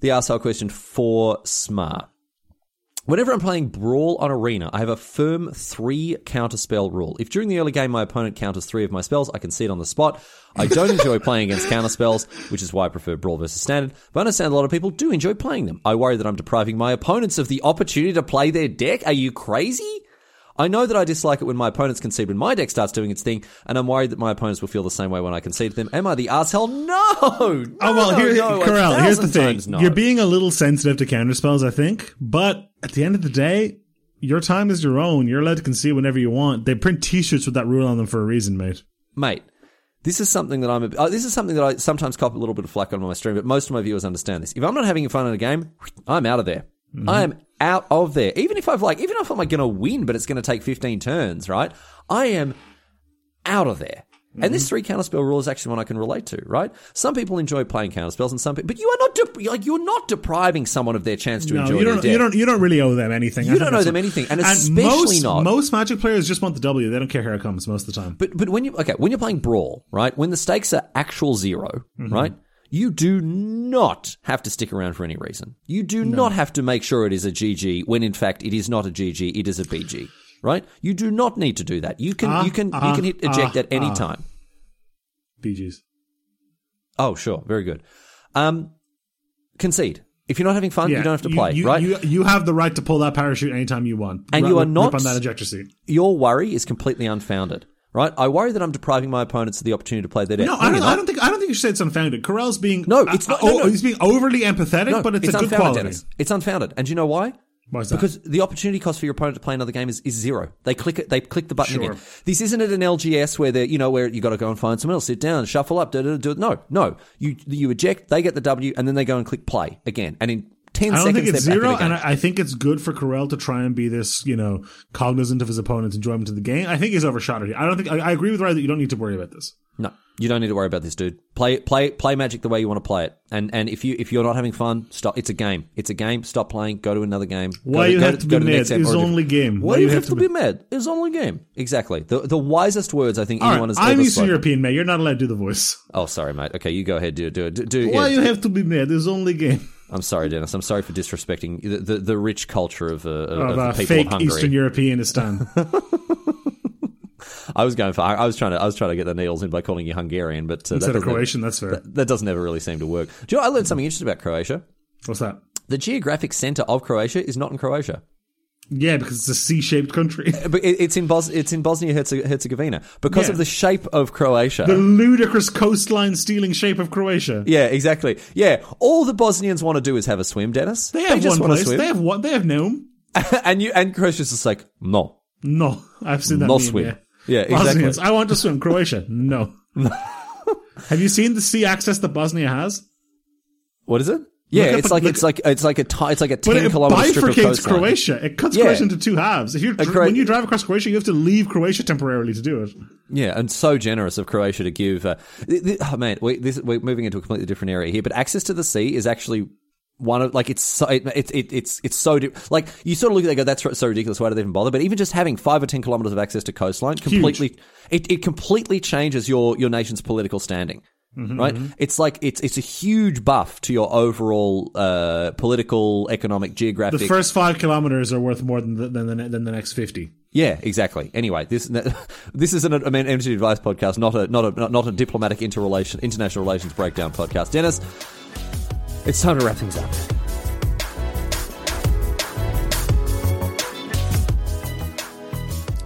[SPEAKER 1] the arsehole question for smart? Whenever I'm playing Brawl on Arena, I have a firm three counter spell rule. If during the early game my opponent counters three of my spells, I can see it on the spot. I don't enjoy playing against counter spells, which is why I prefer Brawl versus Standard, but I understand a lot of people do enjoy playing them. I worry that I'm depriving my opponents of the opportunity to play their deck. Are you crazy? I know that I dislike it when my opponents concede when my deck starts doing its thing, and I'm worried that my opponents will feel the same way when I concede to them. Am I the asshole? No!
[SPEAKER 2] Oh well, here,
[SPEAKER 1] no, a
[SPEAKER 2] Corral. Here's the thing:
[SPEAKER 1] no.
[SPEAKER 2] you're being a little sensitive to counter spells, I think. But at the end of the day, your time is your own. You're allowed to concede whenever you want. They print T-shirts with that rule on them for a reason, mate.
[SPEAKER 1] mate. This is something that I'm. Uh, this is something that I sometimes cop a little bit of flack on my stream, but most of my viewers understand this. If I'm not having fun in a game, I'm out of there.
[SPEAKER 2] Mm-hmm.
[SPEAKER 1] I am out of there. Even if I've like, even if I'm like going to win, but it's going to take 15 turns, right? I am out of there. And
[SPEAKER 2] Mm-hmm.
[SPEAKER 1] this three counterspell rule is actually one I can relate to, right? Some people enjoy playing counterspells, and some people, but you are not de- like you're not depriving someone of their chance to
[SPEAKER 2] No,
[SPEAKER 1] enjoy
[SPEAKER 2] you don't. You don't. You don't really owe them anything.
[SPEAKER 1] You
[SPEAKER 2] think
[SPEAKER 1] don't owe them
[SPEAKER 2] what-
[SPEAKER 1] anything, and especially
[SPEAKER 2] most,
[SPEAKER 1] not-
[SPEAKER 2] Most Magic players just want the W. They don't care how it comes most of the time.
[SPEAKER 1] But but when you okay, when you're playing brawl, right? When the stakes are actual 0
[SPEAKER 2] Mm-hmm.
[SPEAKER 1] right? You do not have to stick around for any reason. You do not have to make sure it is a GG when in fact it is not a GG, it is a BG, right? You do not need to do that. You can
[SPEAKER 2] Ah,
[SPEAKER 1] you can you
[SPEAKER 2] ah,
[SPEAKER 1] can hit eject
[SPEAKER 2] ah,
[SPEAKER 1] at any
[SPEAKER 2] ah.
[SPEAKER 1] time.
[SPEAKER 2] BGs.
[SPEAKER 1] Oh, sure, very good. Um concede. If you're not having fun,
[SPEAKER 2] Yeah,
[SPEAKER 1] you don't have to play,
[SPEAKER 2] you,
[SPEAKER 1] right?
[SPEAKER 2] You, you have the right to pull that parachute anytime you want,
[SPEAKER 1] And
[SPEAKER 2] Ra-
[SPEAKER 1] you are not-
[SPEAKER 2] on that ejector seat.
[SPEAKER 1] Your worry is completely unfounded. Right? I worry that I'm depriving my opponents of the opportunity to play their deck.
[SPEAKER 2] No, I don't. I don't think. I don't think you should say it's unfounded. Corral's being
[SPEAKER 1] No, it's not-
[SPEAKER 2] uh,
[SPEAKER 1] no, no.
[SPEAKER 2] he's being overly empathetic,
[SPEAKER 1] No,
[SPEAKER 2] but it's, a good quality.
[SPEAKER 1] Denis. It's unfounded. And do you know why?
[SPEAKER 2] Why is that?
[SPEAKER 1] Because the opportunity cost for your opponent to play another game is, is zero. They click it. They click the button
[SPEAKER 2] Sure.
[SPEAKER 1] again. This isn't at an LGS where they you know where you got to go and find someone else, sit down, shuffle up, do it. No, no. You you eject. They get the W, and then they go and click play again. And in ten
[SPEAKER 2] I don't
[SPEAKER 1] seconds,
[SPEAKER 2] think it's zero, and. I, I think it's good for Corral to try and be this, you know, cognizant of his opponent's enjoyment of the game. I think he's overshot it. I don't think. I, I agree with Ryan that you don't need to worry about this.
[SPEAKER 1] no, you don't need to worry about this, dude. Play play play Magic the way you want to play it. And and if you if you're not having fun, stop. It's a game. It's a game. Stop playing. Go to another game.
[SPEAKER 2] Why
[SPEAKER 1] to-
[SPEAKER 2] you
[SPEAKER 1] go
[SPEAKER 2] have to
[SPEAKER 1] go
[SPEAKER 2] be
[SPEAKER 1] the
[SPEAKER 2] mad
[SPEAKER 1] next app
[SPEAKER 2] is
[SPEAKER 1] or a different-
[SPEAKER 2] only game.
[SPEAKER 1] Why you have to be mad? It's only game. Exactly. The the wisest words I think
[SPEAKER 2] All
[SPEAKER 1] anyone
[SPEAKER 2] right,
[SPEAKER 1] has
[SPEAKER 2] I'm
[SPEAKER 1] ever
[SPEAKER 2] Eastern
[SPEAKER 1] spoken.
[SPEAKER 2] European, mate. You're not allowed to do the voice.
[SPEAKER 1] Oh, sorry, mate. Okay, you go ahead. Do it. do it. do. do
[SPEAKER 2] Why
[SPEAKER 1] yeah.
[SPEAKER 2] you have to be mad? It's only game.
[SPEAKER 1] I'm sorry, Denis. I'm sorry for disrespecting the the, the rich culture of, uh, of,
[SPEAKER 2] Of
[SPEAKER 1] of the people
[SPEAKER 2] fake
[SPEAKER 1] of Hungary.
[SPEAKER 2] Eastern Europeanistan. *laughs* *laughs*
[SPEAKER 1] I was going for. I I was trying to. I was trying to get the needles in by calling you Hungarian, but uh, that
[SPEAKER 2] Instead of
[SPEAKER 1] doesn't ever-
[SPEAKER 2] Croatian, that's fair.
[SPEAKER 1] that doesn't ever really seem to work. Do you know? I learned something interesting about Croatia.
[SPEAKER 2] What's that?
[SPEAKER 1] The geographic center of Croatia is not in Croatia.
[SPEAKER 2] Yeah, because it's a C-shaped country. *laughs*
[SPEAKER 1] But it- it's in Bos- it's in Bosnia Herzegovina because
[SPEAKER 2] Yeah.
[SPEAKER 1] of the shape of Croatia.
[SPEAKER 2] the ludicrous coastline stealing shape of Croatia.
[SPEAKER 1] yeah, exactly. Yeah, all the Bosnians want to do is have a swim, Denis.
[SPEAKER 2] They have
[SPEAKER 1] just
[SPEAKER 2] one
[SPEAKER 1] want to
[SPEAKER 2] place.
[SPEAKER 1] swim,
[SPEAKER 2] They have one. They have Nome. *laughs*
[SPEAKER 1] and you and Croatia's just like no,
[SPEAKER 2] No, I've seen that.
[SPEAKER 1] no
[SPEAKER 2] meme,
[SPEAKER 1] swim.
[SPEAKER 2] Yeah.
[SPEAKER 1] Yeah, exactly.
[SPEAKER 2] Bosnians, I want to swim. Croatia, no. *laughs* have you seen the sea access that Bosnia has?
[SPEAKER 1] What is it? Yeah,
[SPEAKER 2] at
[SPEAKER 1] it's like
[SPEAKER 2] look
[SPEAKER 1] it's like it's like a it's like a ten
[SPEAKER 2] it
[SPEAKER 1] kilometer strip of
[SPEAKER 2] bifurcates
[SPEAKER 1] coastline.
[SPEAKER 2] Croatia. It cuts
[SPEAKER 1] Yeah.
[SPEAKER 2] Croatia into two halves. If you
[SPEAKER 1] Cro-
[SPEAKER 2] when you drive across Croatia, you have to leave Croatia temporarily to do it.
[SPEAKER 1] Yeah, and so generous of Croatia to give. Uh, th- th- oh man, we, this, we're moving into a completely different area here, but access to the sea is actually one of like it's so it, it, it, it's it's so like you sort of look at it and go that's so ridiculous why do they even bother but even just having five or ten kilometers of access to coastline completely it, it completely changes your your nation's political standing
[SPEAKER 2] Mm-hmm,
[SPEAKER 1] right it's like it's it's a huge buff to your overall uh political economic geographic.
[SPEAKER 2] The first five kilometers are worth more than the, than the, than the next fifty.
[SPEAKER 1] Yeah, exactly. Anyway, this *laughs* this is an I mean, energy advice podcast, not a not a not, not a diplomatic interrelation international relations breakdown podcast. Denis, it's time to wrap things up.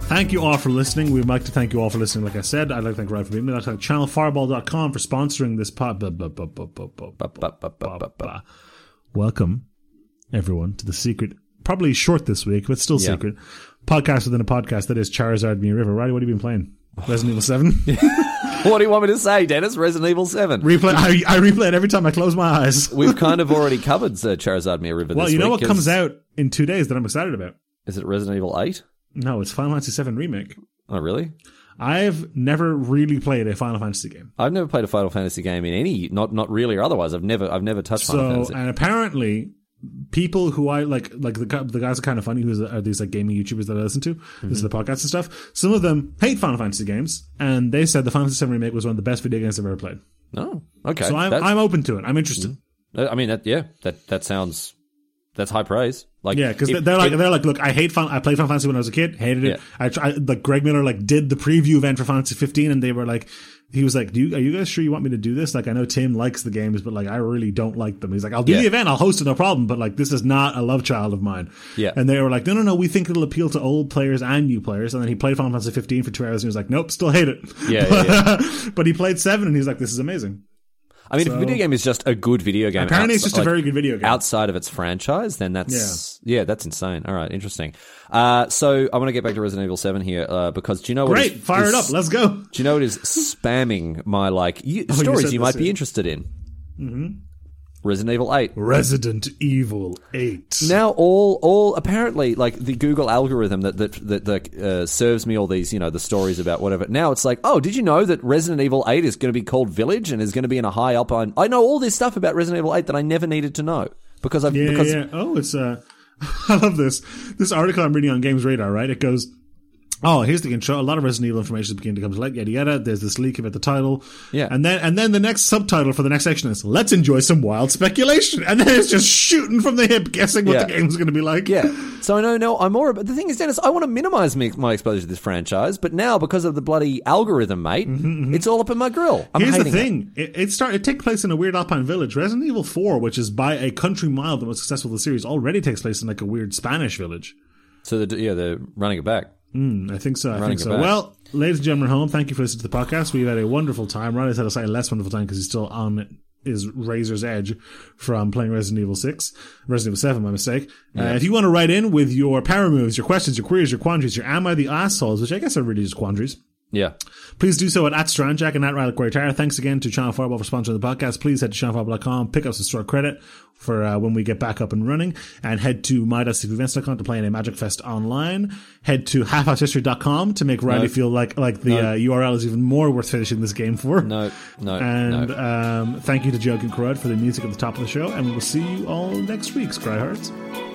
[SPEAKER 2] Thank you all for listening. We'd like to thank you all for listening. Like I said, I'd like to thank Ryan for being me. I'd like to thank channelfireball.com for sponsoring this pod. Welcome, everyone, to the secret, probably short this week, but still
[SPEAKER 1] Yeah.
[SPEAKER 2] secret, podcast within a podcast that is Charizard Me River. Riley, what have you been playing? Resident Evil Seven.
[SPEAKER 1] What do you want me to say, Denis? Resident Evil 7.
[SPEAKER 2] replay. I, I replay it every time I close my eyes.
[SPEAKER 1] We've kind of already covered uh, Charizard Mere River
[SPEAKER 2] Well, you know
[SPEAKER 1] week,
[SPEAKER 2] what comes out in two days that I'm excited about?
[SPEAKER 1] Is it Resident Evil 8?
[SPEAKER 2] No, it's Final Fantasy VII Remake.
[SPEAKER 1] Oh, really?
[SPEAKER 2] I've never really played a Final Fantasy game.
[SPEAKER 1] I've never played a Final Fantasy game in any, not not really or otherwise. I've never I've never touched Final
[SPEAKER 2] So,
[SPEAKER 1] Fantasy.
[SPEAKER 2] and apparently, people who I like, like the the guys are kind of funny. Who's are these like gaming YouTubers that I listen to? This is mm-hmm. the podcasts and stuff. Some of them hate Final Fantasy games, and they said the Final Fantasy VII remake was one of the best video games I've ever played.
[SPEAKER 1] oh, okay.
[SPEAKER 2] So I'm
[SPEAKER 1] That's-
[SPEAKER 2] I'm open to it. I'm interested. Mm-hmm.
[SPEAKER 1] I mean, that, yeah, that that sounds that's high praise. Like,
[SPEAKER 2] Yeah, because they're like
[SPEAKER 1] if-
[SPEAKER 2] they're like, look, I hate Final, I played Final Fantasy when I was a kid, hated it.
[SPEAKER 1] Yeah.
[SPEAKER 2] I try like Greg Miller like did the preview event for Final Fantasy 15, and they were like, he was like, do you are you guys sure you want me to do this? Like, I know Tim likes the games, but like I really don't like them. He's like, I'll do
[SPEAKER 1] Yeah.
[SPEAKER 2] the event, I'll host it, no problem, but like this is not a love child of mine.
[SPEAKER 1] Yeah.
[SPEAKER 2] and they were like, no, no, no, we think it'll appeal to old players and new players. And then he played Final Fantasy 15 for two hours, and he was like, nope, still hate it.
[SPEAKER 1] Yeah, yeah, *laughs*
[SPEAKER 2] but he played seven, and he's like, this is amazing.
[SPEAKER 1] I mean, if a video game is just a good video game,
[SPEAKER 2] Apparently, it's just a very good video game.
[SPEAKER 1] outside of its franchise, then that's yeah, that's insane. All right, interesting. Uh, so I want to get back to Resident Evil Seven here uh, because do you know what
[SPEAKER 2] Great,
[SPEAKER 1] is-
[SPEAKER 2] fire
[SPEAKER 1] is-
[SPEAKER 2] it up, let's go.
[SPEAKER 1] Do you know what is *laughs* spamming my like you,
[SPEAKER 2] you
[SPEAKER 1] stories
[SPEAKER 2] said
[SPEAKER 1] you
[SPEAKER 2] this,
[SPEAKER 1] might be
[SPEAKER 2] yeah.
[SPEAKER 1] interested in? Mm-hmm. Resident Evil Eight.
[SPEAKER 2] Resident Evil 8.
[SPEAKER 1] Now all all apparently like the Google algorithm that that that, that uh, serves me all these you know the stories about whatever. Now it's like oh did you know that Resident Evil Eight is going to be called Village and is going to be in a high alpine? I know all this stuff about Resident Evil Eight that I never needed to know because I've
[SPEAKER 2] Yeah,
[SPEAKER 1] because
[SPEAKER 2] yeah. Oh, it's uh, *laughs* I love this. This article I'm reading on Games Radar, right? It goes, "Oh, here's the intro. A lot of Resident Evil information is beginning to come to light. Yada yada. There's this leak about the title.
[SPEAKER 1] Yeah.
[SPEAKER 2] and then and then the next subtitle for the next section is "Let's enjoy some wild speculation." And then it's just shooting from the hip, guessing what
[SPEAKER 1] Yeah.
[SPEAKER 2] the game's going to be like.
[SPEAKER 1] Yeah. *laughs* So I know, no, I'm more. But the thing is, Denis, I want to minimize me, my exposure to this franchise, but now because of the bloody algorithm, mate, it's all up in my grill. I'm
[SPEAKER 2] Mm-hmm, Here's the
[SPEAKER 1] hating it.
[SPEAKER 2] thing: it, it start it takes place in a weird alpine village. Resident Evil Four, which is by a country mile the most successful of the series, already takes place in like a weird Spanish village.
[SPEAKER 1] So they're, yeah, they're running it back.
[SPEAKER 2] I think so. I think so.
[SPEAKER 1] back.
[SPEAKER 2] Well, ladies and gentlemen, at home, thank you for listening to the podcast. We've had a wonderful time. Riley's had a slightly less wonderful time because he's still on his razor's edge from playing Resident Evil 6, Resident Evil 7, my mistake. Uh, if you want to write in with your power moves, your questions, your queries, your quandaries, your am I the assholes, which I guess are really just quandaries,
[SPEAKER 1] Yeah.
[SPEAKER 2] Please do so at, at Stranjak and at Riley Quarry Tower. Thanks again to Channel Fireball for sponsoring the podcast. Please head to channelfireball.com, pick up some store credit for uh, when we get back up and running, and head to my.events.com to play in a Magic Fest online. Head to halfhousehistory.com to make Riley
[SPEAKER 1] No.
[SPEAKER 2] feel like like the
[SPEAKER 1] No.
[SPEAKER 2] uh, URL is even more worth finishing this game for.
[SPEAKER 1] No, no,
[SPEAKER 2] And
[SPEAKER 1] no.
[SPEAKER 2] um, thank you to Joe Crud for the music at the top of the show, and we'll see you all next week, Scryhearts.